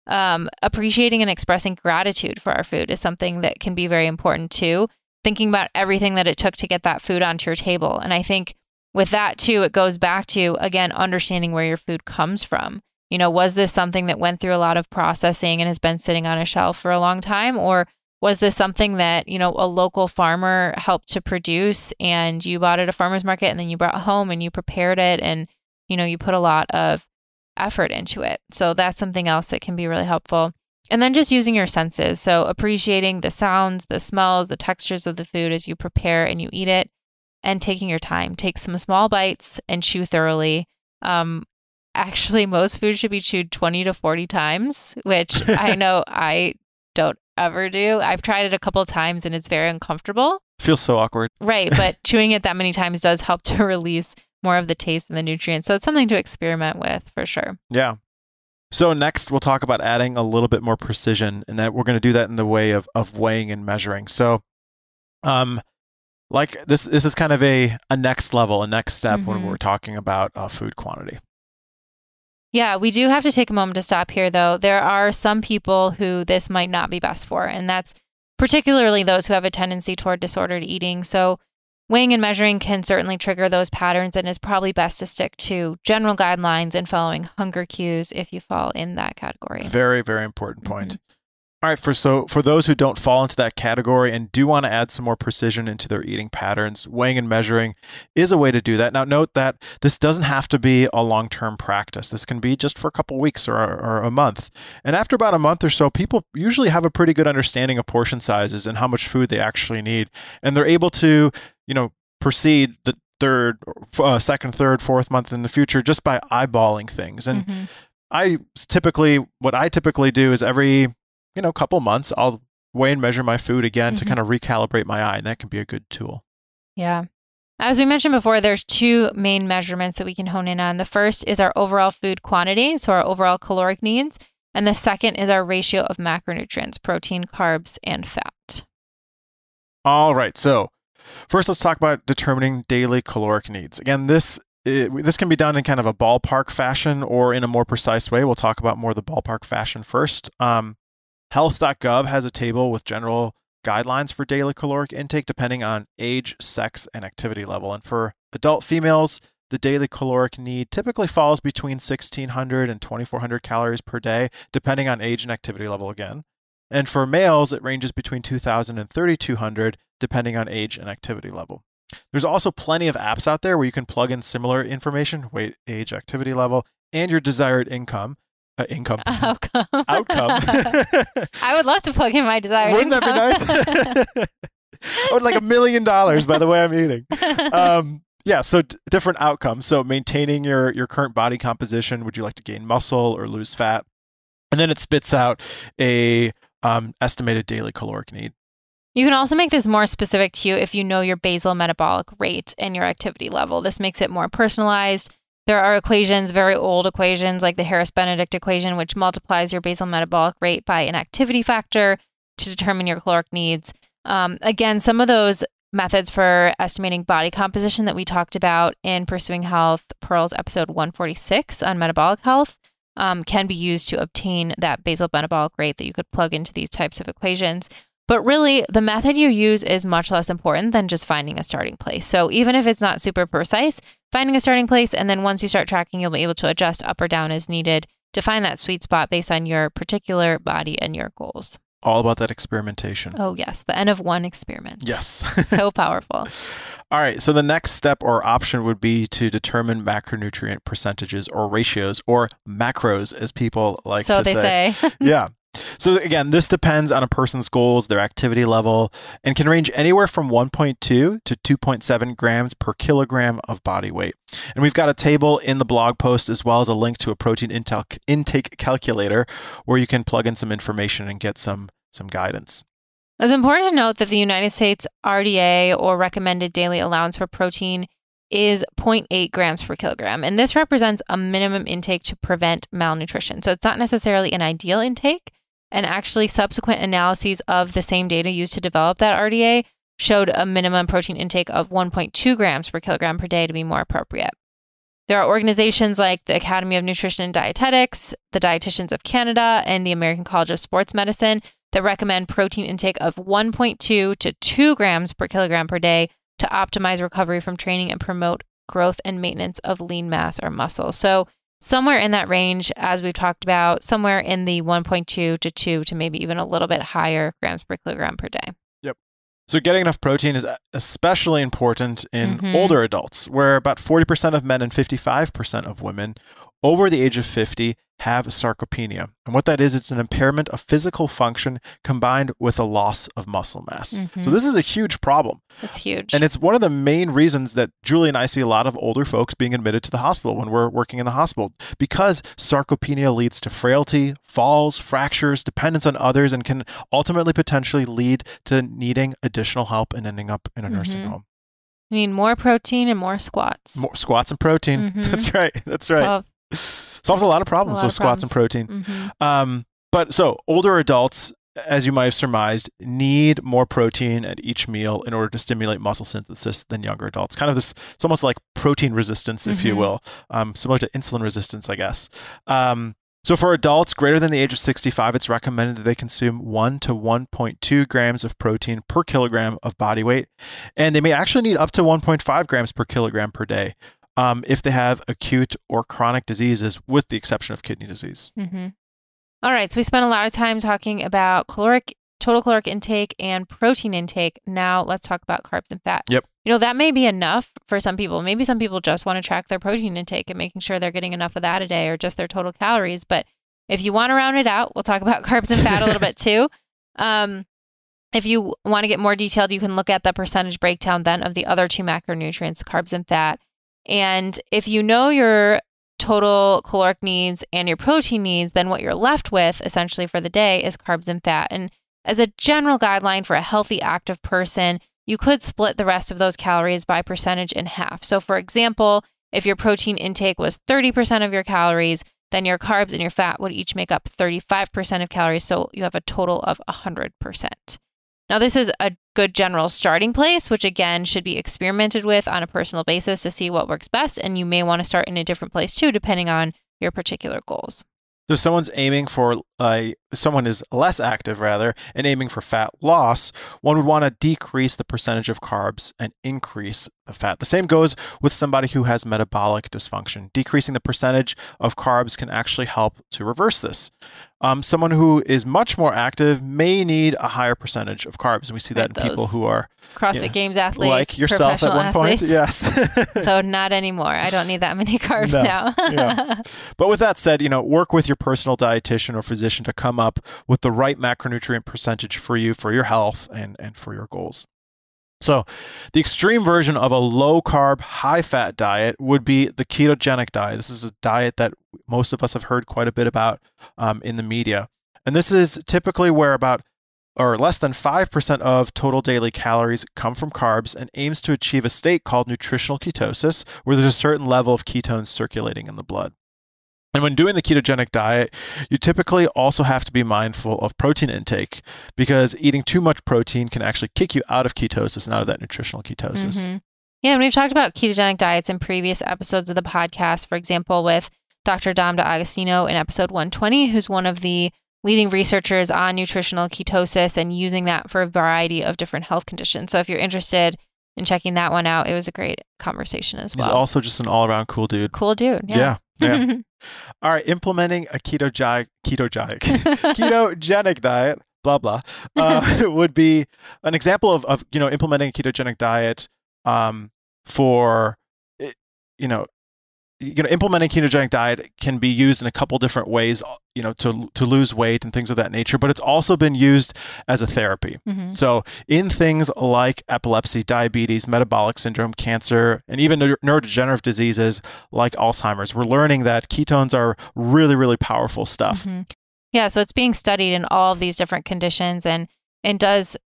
[SPEAKER 1] um, appreciating and expressing gratitude for our food is something that can be very important too. Thinking about everything that it took to get that food onto your table. And I think with that too, it goes back to, again, understanding where your food comes from. You know, was this something that went through a lot of processing and has been sitting on a shelf for a long time? Or was this something that, you know, a local farmer helped to produce and you bought it at a farmer's market and then you brought it home and you prepared it and, you know, you put a lot of effort into it. So that's something else that can be really helpful. And then just using your senses. So appreciating the sounds, the smells, the textures of the food as you prepare and you eat it, and taking your time. Take some small bites and chew thoroughly. Um, actually, most food should be chewed 20 to 40 times, which I know I don't ever do. I've tried it a couple of times and it's very uncomfortable.
[SPEAKER 2] Feels so awkward.
[SPEAKER 1] Right. But chewing it that many times does help to release more of the taste and the nutrients. So it's something to experiment with for sure.
[SPEAKER 2] Yeah. So next we'll talk about adding a little bit more precision and that we're going to do that in the way of of weighing and measuring. So um like this this is kind of a a next level, a next step when
[SPEAKER 1] Mhm.
[SPEAKER 2] we're talking about uh, food quantity.
[SPEAKER 1] Yeah, we do have to take a moment to stop here, though. There are some people who this might not be best for, and that's particularly those who have a tendency toward disordered eating. So, weighing and measuring can certainly trigger those patterns and is probably best to stick to general guidelines and following hunger cues if you fall in that category.
[SPEAKER 2] Very, very important point. Mm-hmm. All right, for so for those who don't fall into that category and do want to add some more precision into their eating patterns, weighing and measuring is a way to do that. Now, note that this doesn't have to be a long-term practice. This can be just for a couple weeks or, or a month. And after about a month or so, people usually have a pretty good understanding of portion sizes and how much food they actually need, and they're able to, you know, proceed the third, uh, second, third, fourth month in the future just by eyeballing things. And mm-hmm. I typically, what I typically do is every you know, a couple months, I'll weigh and measure my food again mm-hmm. to kind of recalibrate my eye, and that can be a good tool.
[SPEAKER 1] Yeah. As we mentioned before, there's two main measurements that we can hone in on. The first is our overall food quantity, so our overall caloric needs, and the second is our ratio of macronutrients, protein, carbs, and fat.
[SPEAKER 2] All right. So, first let's talk about determining daily caloric needs. Again, this it, this can be done in kind of a ballpark fashion or in a more precise way. We'll talk about more the ballpark fashion first. Um, Health.gov has a table with general guidelines for daily caloric intake depending on age, sex, and activity level. And for adult females, the daily caloric need typically falls between 1600 and 2400 calories per day, depending on age and activity level again. And for males, it ranges between 2000 and 3200, depending on age and activity level. There's also plenty of apps out there where you can plug in similar information weight, age, activity level, and your desired income uh, income
[SPEAKER 1] outcome.
[SPEAKER 2] outcome.
[SPEAKER 1] I would love to plug in my desired.
[SPEAKER 2] Wouldn't
[SPEAKER 1] income.
[SPEAKER 2] that be nice? I would like a million dollars by the way I'm eating. Um, yeah, so d- different outcomes. So maintaining your your current body composition. Would you like to gain muscle or lose fat? And then it spits out a um, estimated daily caloric need.
[SPEAKER 1] You can also make this more specific to you if you know your basal metabolic rate and your activity level. This makes it more personalized there are equations, very old equations like the Harris Benedict equation, which multiplies your basal metabolic rate by an activity factor to determine your caloric needs. Um, again, some of those methods for estimating body composition that we talked about in Pursuing Health Pearls episode 146 on metabolic health um, can be used to obtain that basal metabolic rate that you could plug into these types of equations. But really, the method you use is much less important than just finding a starting place. So even if it's not super precise, finding a starting place, and then once you start tracking, you'll be able to adjust up or down as needed to find that sweet spot based on your particular body and your goals.
[SPEAKER 2] All about that experimentation.
[SPEAKER 1] Oh, yes. The N of one experiment.
[SPEAKER 2] Yes.
[SPEAKER 1] so powerful.
[SPEAKER 2] All right. So the next step or option would be to determine macronutrient percentages or ratios or macros, as people like
[SPEAKER 1] so
[SPEAKER 2] to
[SPEAKER 1] say.
[SPEAKER 2] So
[SPEAKER 1] they say.
[SPEAKER 2] yeah. So again, this depends on a person's goals, their activity level, and can range anywhere from 1.2 to 2.7 grams per kilogram of body weight. And we've got a table in the blog post as well as a link to a protein intake calculator where you can plug in some information and get some some guidance.
[SPEAKER 1] It's important to note that the United States RDA or recommended daily allowance for protein is 0.8 grams per kilogram. And this represents a minimum intake to prevent malnutrition. So it's not necessarily an ideal intake, and actually, subsequent analyses of the same data used to develop that RDA showed a minimum protein intake of 1.2 grams per kilogram per day to be more appropriate. There are organizations like the Academy of Nutrition and Dietetics, the Dietitians of Canada, and the American College of Sports Medicine that recommend protein intake of 1.2 to 2 grams per kilogram per day to optimize recovery from training and promote growth and maintenance of lean mass or muscle. So, somewhere in that range, as we've talked about, somewhere in the 1.2 to 2 to maybe even a little bit higher grams per kilogram per day.
[SPEAKER 2] Yep. So, getting enough protein is especially important in mm-hmm. older adults, where about 40% of men and 55% of women over the age of 50 have sarcopenia. And what that is, it's an impairment of physical function combined with a loss of muscle mass. Mm-hmm. So this is a huge problem.
[SPEAKER 1] It's huge.
[SPEAKER 2] And it's one of the main reasons that Julie and I see a lot of older folks being admitted to the hospital when we're working in the hospital because sarcopenia leads to frailty, falls, fractures, dependence on others, and can ultimately potentially lead to needing additional help and ending up in a mm-hmm. nursing home.
[SPEAKER 1] You need more protein and more squats.
[SPEAKER 2] More squats and protein. Mm-hmm. That's right. That's right. Solve solves a lot of problems. Lot so squats problems. and protein. Mm-hmm. Um, but so older adults, as you might have surmised, need more protein at each meal in order to stimulate muscle synthesis than younger adults. Kind of this, it's almost like protein resistance, if mm-hmm. you will, um, similar to insulin resistance, I guess. Um, So for adults greater than the age of 65, it's recommended that they consume 1 to 1.2 grams of protein per kilogram of body weight. And they may actually need up to 1.5 grams per kilogram per day um, if they have acute or chronic diseases, with the exception of kidney disease.
[SPEAKER 1] Mm-hmm. All right. So we spent a lot of time talking about caloric, total caloric intake and protein intake. Now let's talk about carbs and fat.
[SPEAKER 2] Yep.
[SPEAKER 1] You know, that may be enough for some people. Maybe some people just want to track their protein intake and making sure they're getting enough of that a day or just their total calories. But if you want to round it out, we'll talk about carbs and fat a little bit too. Um, if you want to get more detailed, you can look at the percentage breakdown then of the other two macronutrients, carbs and fat. And if you know your total caloric needs and your protein needs, then what you're left with essentially for the day is carbs and fat. And as a general guideline for a healthy, active person, you could split the rest of those calories by percentage in half. So, for example, if your protein intake was 30% of your calories, then your carbs and your fat would each make up 35% of calories. So, you have a total of 100%. Now, this is a good general starting place, which again should be experimented with on a personal basis to see what works best. And you may want to start in a different place too, depending on your particular goals.
[SPEAKER 2] So, someone's aiming for uh, someone is less active rather and aiming for fat loss, one would want to decrease the percentage of carbs and increase the fat. The same goes with somebody who has metabolic dysfunction. Decreasing the percentage of carbs can actually help to reverse this. Um, someone who is much more active may need a higher percentage of carbs, and we see that
[SPEAKER 1] Right,
[SPEAKER 2] in people who are
[SPEAKER 1] CrossFit. Games athletes,
[SPEAKER 2] like yourself at
[SPEAKER 1] professional
[SPEAKER 2] one point.
[SPEAKER 1] athletes.
[SPEAKER 2] Yes.
[SPEAKER 1] Though not anymore. I don't need that many carbs
[SPEAKER 2] No.
[SPEAKER 1] now.
[SPEAKER 2] Yeah. But with that said, you know, work with your personal dietitian or physician to come up with the right macronutrient percentage for you, for your health, and, and for your goals. So, the extreme version of a low carb, high fat diet would be the ketogenic diet. This is a diet that most of us have heard quite a bit about um, in the media. And this is typically where about or less than 5% of total daily calories come from carbs and aims to achieve a state called nutritional ketosis, where there's a certain level of ketones circulating in the blood. And when doing the ketogenic diet, you typically also have to be mindful of protein intake because eating too much protein can actually kick you out of ketosis and out of that nutritional ketosis.
[SPEAKER 1] Mhm. Yeah, and we've talked about ketogenic diets in previous episodes of the podcast. For example, with Dr. Dom D'Agostino in episode 120, who's one of the leading researchers on nutritional ketosis and using that for a variety of different health conditions. So if you're interested in checking that one out, it was a great conversation as well.
[SPEAKER 2] He's also just an all around cool dude.
[SPEAKER 1] cool dude.
[SPEAKER 2] Yeah.
[SPEAKER 1] Yeah.
[SPEAKER 2] yeah. All right, implementing a ketogenic ketogenic ketogenic diet, blah blah, uh, would be an example of, of you know implementing a ketogenic diet um, for eh, you know you know implementing ketogenic diet can be used in a couple different ways you know to to lose weight and things of that nature but it's also been used as a therapy
[SPEAKER 1] Mhm.
[SPEAKER 2] so, in things like epilepsy, diabetes, metabolic syndrome, cancer, and even neurodegenerative diseases like Alzheimer's, we're learning that ketones are really, really powerful stuff.
[SPEAKER 1] Mhm. Yeah, so it's being studied in all of these different conditions and and does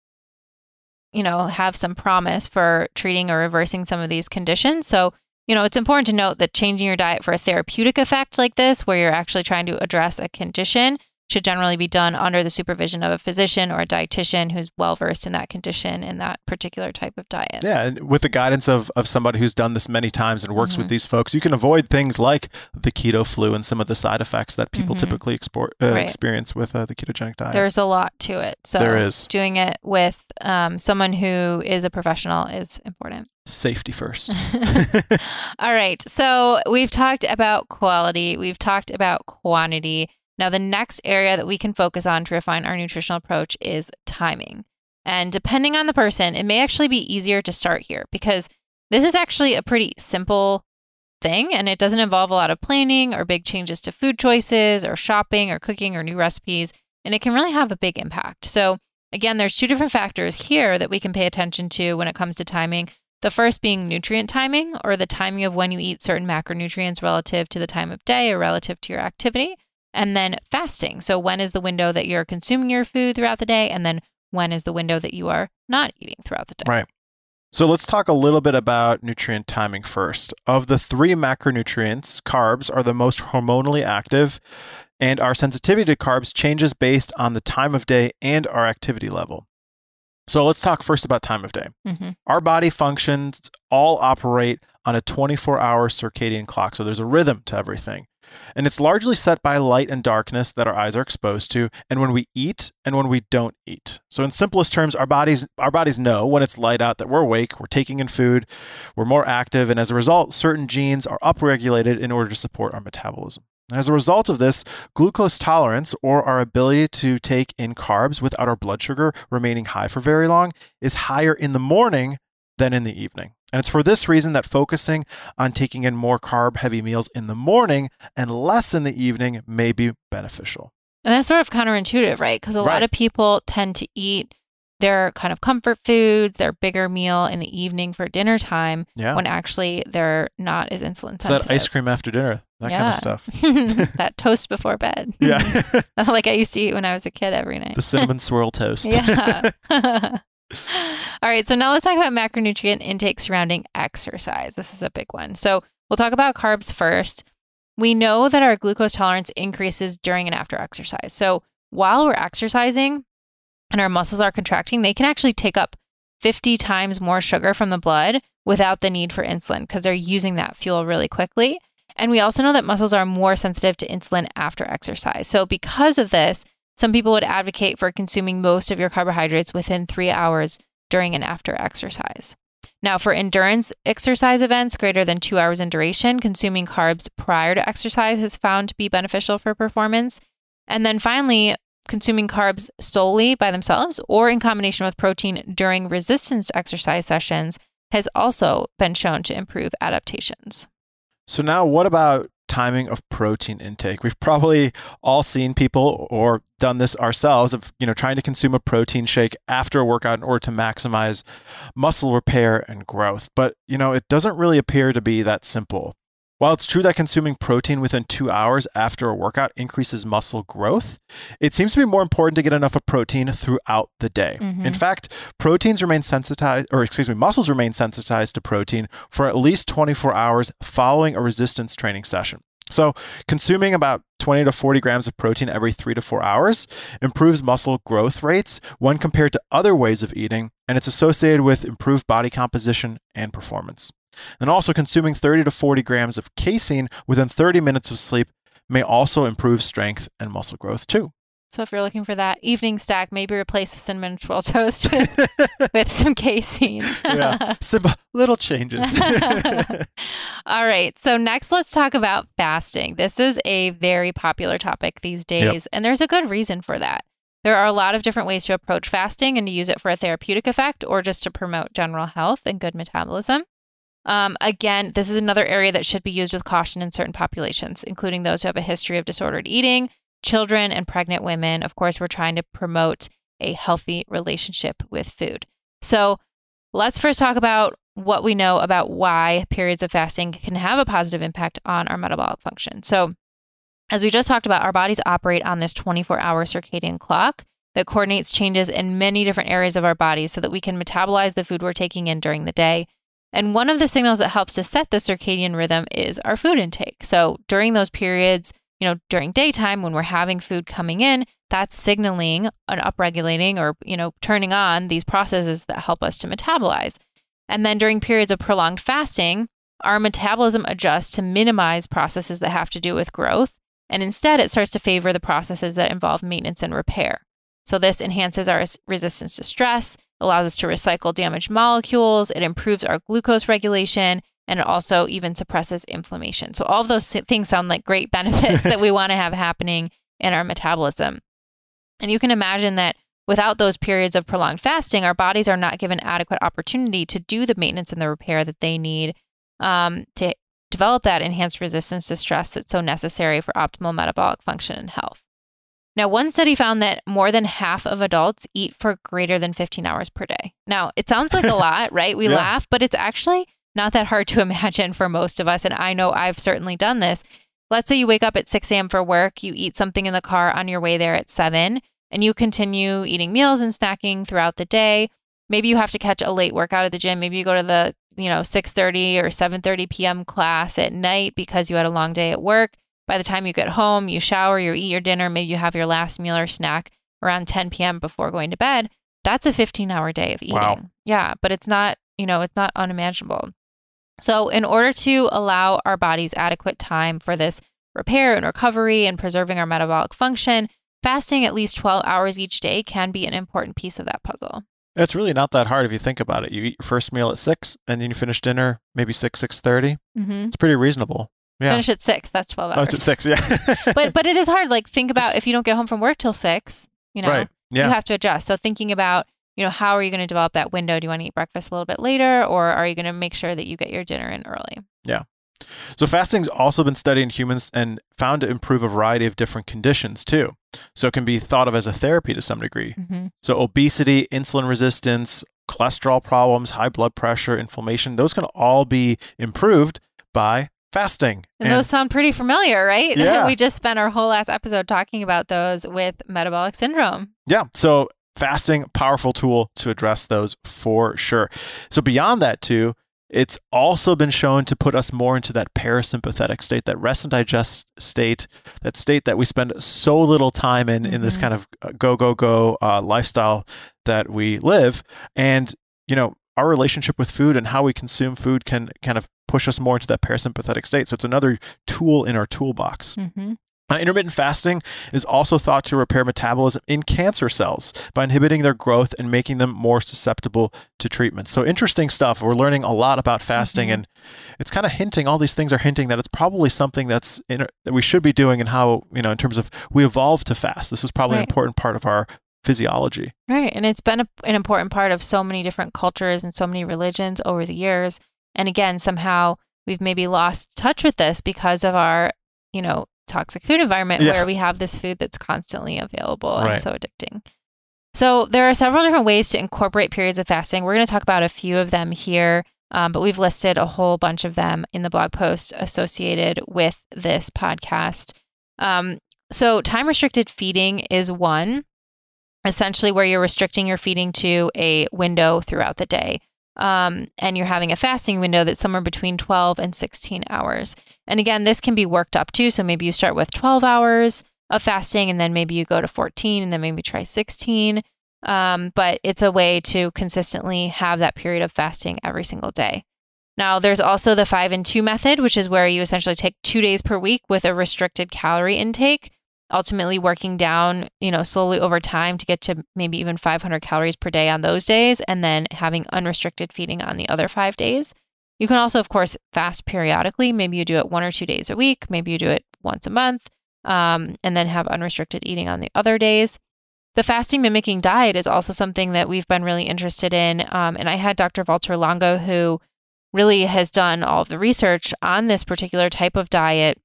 [SPEAKER 1] you know have some promise for treating or reversing some of these conditions. So, you know, it's important to note that changing your diet for a therapeutic effect like this where you're actually trying to address a condition should generally be done under the supervision of a physician or a dietitian who's well versed in that condition and that particular type of diet.
[SPEAKER 2] Yeah, and with the guidance of, of somebody who's done this many times and works
[SPEAKER 1] Mhm.
[SPEAKER 2] with these folks, you can avoid things like the keto flu and some of the side effects that people
[SPEAKER 1] Mhm.
[SPEAKER 2] typically export, uh,
[SPEAKER 1] Right.
[SPEAKER 2] experience with uh, the ketogenic diet.
[SPEAKER 1] There's a lot to it. So
[SPEAKER 2] There is.
[SPEAKER 1] doing it with um, someone who is a professional is important.
[SPEAKER 2] Safety first.
[SPEAKER 1] All right. So we've talked about quality, we've talked about quantity. Now, the next area that we can focus on to refine our nutritional approach is timing. And depending on the person, it may actually be easier to start here because this is actually a pretty simple thing and it doesn't involve a lot of planning or big changes to food choices or shopping or cooking or new recipes. And it can really have a big impact. So, again, there's two different factors here that we can pay attention to when it comes to timing. The first being nutrient timing, or the timing of when you eat certain macronutrients relative to the time of day or relative to your activity. And then fasting. So, when is the window that you're consuming your food throughout the day? And then when is the window that you are not eating throughout the day?
[SPEAKER 2] Right. So let's talk a little bit about nutrient timing first. Of the three macronutrients, carbs are the most hormonally active, and our sensitivity to carbs changes based on the time of day and our activity level. So let's talk first about time of day.
[SPEAKER 1] Mhm.
[SPEAKER 2] Our body functions all operate on a 24 hour circadian clock. So there's a rhythm to everything. And it's largely set by light and darkness that our eyes are exposed to, and when we eat and when we don't eat. So in simplest terms, our bodies our bodies know when it's light out that we're awake, we're taking in food, we're more active, and as a result, certain genes are upregulated in order to support our metabolism. As a result of this, glucose tolerance, or our ability to take in carbs without our blood sugar remaining high for very long, is higher in the morning than in the evening. And it's for this reason that focusing on taking in more carb heavy meals in the morning and less in the evening may be beneficial.
[SPEAKER 1] And that's sort of counterintuitive, right? Because a
[SPEAKER 2] Right.
[SPEAKER 1] lot of people tend to eat their kind of comfort foods, their bigger meal in the evening for dinner time,
[SPEAKER 2] Yeah.
[SPEAKER 1] when actually they're not as insulin sensitive.
[SPEAKER 2] that ice cream after dinner, that kind of stuff.
[SPEAKER 1] that toast before bed.
[SPEAKER 2] Yeah.
[SPEAKER 1] like I used to eat when I was a kid every night.
[SPEAKER 2] the cinnamon swirl toast.
[SPEAKER 1] Yeah. All right. So now let's talk about macronutrient intake surrounding exercise. This is a big one. So we'll talk about carbs first. We know that our glucose tolerance increases during and after exercise. So while we're exercising and our muscles are contracting, they can actually take up 50 times more sugar from the blood without the need for insulin because they're using that fuel really quickly. And we also know that muscles are more sensitive to insulin after exercise. So, because of this, some people would advocate for consuming most of your carbohydrates within three hours during and after exercise. Now, for endurance exercise events greater than two hours in duration, consuming carbs prior to exercise is found to be beneficial for performance. And then finally, consuming carbs solely by themselves or in combination with protein during resistance exercise sessions has also been shown to improve adaptations.
[SPEAKER 2] So now what about timing of protein intake? We've probably all seen people or done this ourselves of, you know, trying to consume a protein shake after a workout in order to maximize muscle repair and growth. But, you know, it doesn't really appear to be that simple. While it's true that consuming protein within two hours after a workout increases muscle growth, it seems to be more important to get enough of protein throughout the day.
[SPEAKER 1] Mhm.
[SPEAKER 2] In fact, proteins remain sensitized, or excuse me, muscles remain sensitized to protein for at least 24 hours following a resistance training session. So, consuming about 20 to 40 grams of protein every three to four hours improves muscle growth rates when compared to other ways of eating, and it's associated with improved body composition and performance. And also, consuming 30 to 40 grams of casein within 30 minutes of sleep may also improve strength and muscle growth too.
[SPEAKER 1] So if you're looking for that evening snack, maybe replace the cinnamon swirl toast with, with some casein.
[SPEAKER 2] yeah, simple little changes.
[SPEAKER 1] All right. So next, let's talk about fasting. This is a very popular topic these days, and there's a good reason for that. There are a lot of different ways to approach fasting and to use it for a therapeutic effect or just to promote general health and good metabolism. Um, again, this is another area that should be used with caution in certain populations, including those who have a history of disordered eating, children, and pregnant women. Of course, we're trying to promote a healthy relationship with food. So let's first talk about what we know about why periods of fasting can have a positive impact on our metabolic function. So, as we just talked about, our bodies operate on this 24 hour circadian clock that coordinates changes in many different areas of our bodies so that we can metabolize the food we're taking in during the day. And one of the signals that helps to set the circadian rhythm is our food intake. So, during those periods, you know, during daytime when we're having food coming in, that's signaling and upregulating or, you know, turning on these processes that help us to metabolize. And then during periods of prolonged fasting, our metabolism adjusts to minimize processes that have to do with growth. And instead, it starts to favor the processes that involve maintenance and repair. So, this enhances our resistance to stress, allows us to recycle damaged molecules, it improves our glucose regulation, and it also even suppresses inflammation. So, all of those things sound like great benefits that we want to have happening in our metabolism. And you can imagine that without those periods of prolonged fasting, our bodies are not given adequate opportunity to do the maintenance and the repair that they need um, to develop that enhanced resistance to stress that's so necessary for optimal metabolic function and health. Now, one study found that more than half of adults eat for greater than 15 hours per day. Now, it sounds like a lot, right? We
[SPEAKER 2] Yeah.
[SPEAKER 1] laugh, but it's actually not that hard to imagine for most of us. And I know I've certainly done this. Let's say you wake up at 6 a.m. for work, you eat something in the car on your way there at 7, and you continue eating meals and snacking throughout the day. Maybe you have to catch a late workout at the gym. Maybe you go to the, you know, 6:30 or 7:30 p.m. class at night because you had a long day at work. By the time you get home, you shower, you eat your dinner, maybe you have your last meal or snack around 10 p.m. before going to bed. That's a 15-hour day of eating.
[SPEAKER 2] Wow.
[SPEAKER 1] Yeah, but it's not, you know, it's not unimaginable. So, in order to allow our bodies adequate time for this repair and recovery and preserving our metabolic function, fasting at least 12 hours each day can be an important piece of that puzzle.
[SPEAKER 2] It's really not that hard if you think about it. You eat your first meal at six, and then you finish dinner maybe six six thirty.
[SPEAKER 1] Mm-hmm.
[SPEAKER 2] It's pretty reasonable. Yeah.
[SPEAKER 1] Finish at six. That's 12
[SPEAKER 2] Oh,
[SPEAKER 1] hours.
[SPEAKER 2] it's at six. Yeah.
[SPEAKER 1] but but it is hard. Like think about if you don't get home from work till six, you know,
[SPEAKER 2] right. yeah.
[SPEAKER 1] you have to adjust. So thinking about, you know, how are you going to develop that window? Do you want to eat breakfast a little bit later, or are you going to make sure that you get your dinner in early? Yeah.
[SPEAKER 2] So fasting's also been studied in humans and found to improve a variety of different conditions too. So it can be thought of as a therapy to some degree.
[SPEAKER 1] Mm-hmm.
[SPEAKER 2] So obesity, insulin resistance, cholesterol problems, high blood pressure, inflammation, those can all be improved by fasting.
[SPEAKER 1] And, those sound pretty familiar, right?
[SPEAKER 2] Yeah.
[SPEAKER 1] we just spent our whole last episode talking about those with metabolic syndrome.
[SPEAKER 2] Yeah. So fasting, powerful tool to address those for sure. So beyond that too, it's also been shown to put us more into that parasympathetic state, that rest and digest state, that state that we spend so little time in in this
[SPEAKER 1] Mhm.
[SPEAKER 2] kind of uh, go go go uh, lifestyle that we live, and you know our relationship with food and how we consume food can kind of push us more into that parasympathetic state. So it's another tool in our toolbox.
[SPEAKER 1] Mm-hmm.
[SPEAKER 2] Uh, intermittent fasting is also thought to repair metabolism in cancer cells by inhibiting their growth and making them more susceptible to treatment. So interesting stuff. We're learning a lot about fasting,
[SPEAKER 1] Mhm.
[SPEAKER 2] and it's kind of hinting. All these things are hinting that it's probably something that's in, that we should be doing, and how you know, in terms of we evolved to fast. This was probably an important part of our physiology.
[SPEAKER 1] Right. And it's been a, an important part of so many different cultures and so many religions over the years. And again, somehow we've maybe lost touch with this because of our, you know, toxic food environment
[SPEAKER 2] Yeah.
[SPEAKER 1] where we have this food that's constantly available
[SPEAKER 2] Right.
[SPEAKER 1] and so addicting. So there are several different ways to incorporate periods of fasting. We're going to talk about a few of them here, um, but we've listed a whole bunch of them in the blog post associated with this podcast. Um, so time restricted feeding is one essentially where you're restricting your feeding to a window throughout the day. Um, and you're having a fasting window that's somewhere between 12 and 16 hours. And again, this can be worked up to. So maybe you start with 12 hours of fasting and then maybe you go to 14 and then maybe try 16. Um, but it's a way to consistently have that period of fasting every single day. Now, there's also the five and two method, which is where you essentially take two days per week with a restricted calorie intake ultimately working down, you know, slowly over time to get to maybe even 500 calories per day on those days and then having unrestricted feeding on the other 5 days. You can also of course fast periodically, maybe you do it one or two days a week, maybe you do it once a month, um, and then have unrestricted eating on the other days. The fasting mimicking diet is also something that we've been really interested in. Um, and I had Dr. Walter Longo, who really has done all of the research on this particular type of diet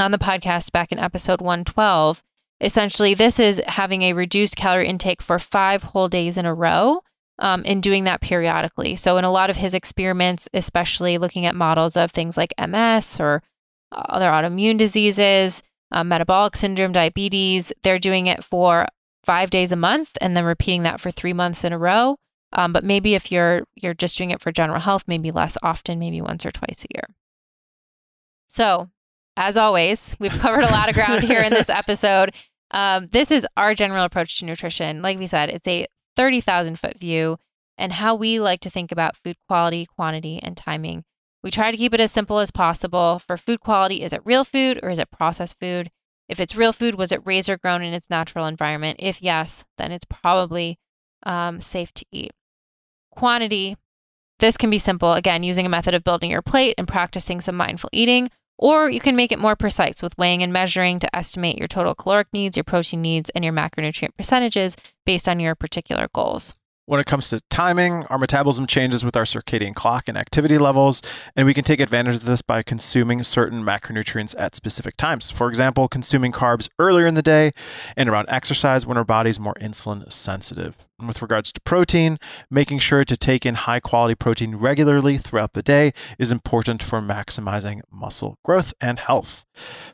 [SPEAKER 1] on the podcast back in episode 112. Essentially, this is having a reduced calorie intake for five whole days in a row um, and doing that periodically. So, in a lot of his experiments, especially looking at models of things like MS or other autoimmune diseases, uh, metabolic syndrome, diabetes, they're doing it for five days a month and then repeating that for three months in a row. Um, but maybe if you're you're just doing it for general health, maybe less often, maybe once or twice a year. So, as always, we've covered a lot of ground here in this episode. Um, this is our general approach to nutrition. Like we said, it's a 30,000 foot view and how we like to think about food quality, quantity, and timing. We try to keep it as simple as possible. For food quality, is it real food or is it processed food? If it's real food, was it raised or grown in its natural environment? If yes, then it's probably um, safe to eat. Quantity, this can be simple, again, using a method of building your plate and practicing some mindful eating. Or you can make it more precise with weighing and measuring to estimate your total caloric needs, your protein needs, and your macronutrient percentages based on your particular goals.
[SPEAKER 2] When it comes to timing, our metabolism changes with our circadian clock and activity levels, and we can take advantage of this by consuming certain macronutrients at specific times. For example, consuming carbs earlier in the day and around exercise when our body's more insulin sensitive. And with regards to protein, making sure to take in high quality protein regularly throughout the day is important for maximizing muscle growth and health.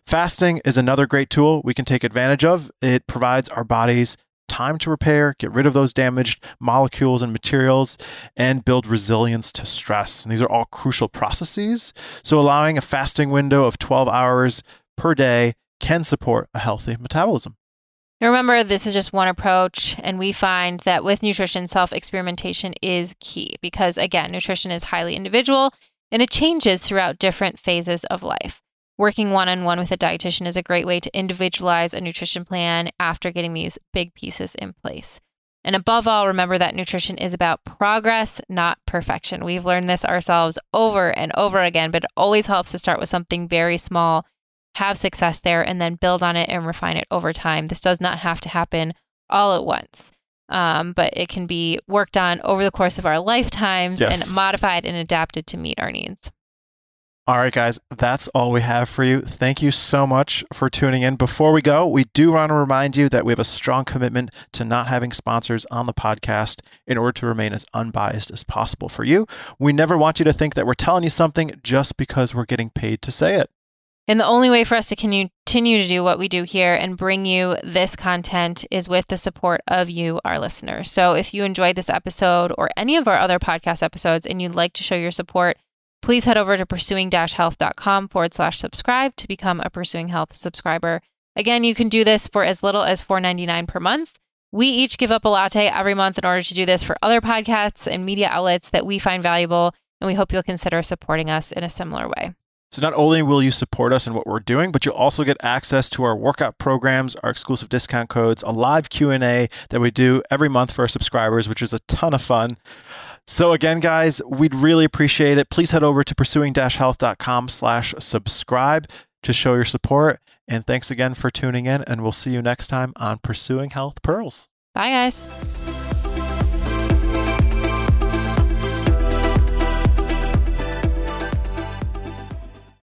[SPEAKER 2] Fasting is another great tool we can take advantage of. It provides our bodies time to repair, get rid of those damaged molecules and materials, and build resilience to stress. And these are all crucial processes. So, allowing a fasting window of 12 hours per day can support a healthy metabolism.
[SPEAKER 1] Remember, this is just one approach, and we find that with nutrition, self experimentation is key because, again, nutrition is highly individual and it changes throughout different phases of life. Working one on one with a dietitian is a great way to individualize a nutrition plan after getting these big pieces in place. And above all, remember that nutrition is about progress, not perfection. We've learned this ourselves over and over again, but it always helps to start with something very small, have success there, and then build on it and refine it over time. This does not have to happen all at once, um, but it can be worked on over the course of our lifetimes
[SPEAKER 2] Yes.
[SPEAKER 1] and modified and adapted to meet our needs.
[SPEAKER 2] All right, guys, that's all we have for you. Thank you so much for tuning in. Before we go, we do want to remind you that we have a strong commitment to not having sponsors on the podcast in order to remain as unbiased as possible for you. We never want you to think that we're telling you something just because we're getting paid to say it.
[SPEAKER 1] And the only way for us to continue to do what we do here and bring you this content is with the support of you, our listeners. So if you enjoyed this episode or any of our other podcast episodes and you'd like to show your support, please head over to pursuing health.com forward slash subscribe to become a Pursuing Health subscriber. Again, you can do this for as little as $4.99 per month. We each give up a latte every month in order to do this for other podcasts and media outlets that we find valuable, and we hope you'll consider supporting us in a similar way.
[SPEAKER 2] So not only will you support us in what we're doing, but you'll also get access to our workout programs, our exclusive discount codes, a live Q&A that we do every month for our subscribers, which is a ton of fun. So again, guys, we'd really appreciate it. Please head over to pursuing-health.com slash subscribe to show your support. And thanks again for tuning in, and we'll see you next time on Pursuing Health Pearls.
[SPEAKER 1] Bye, guys.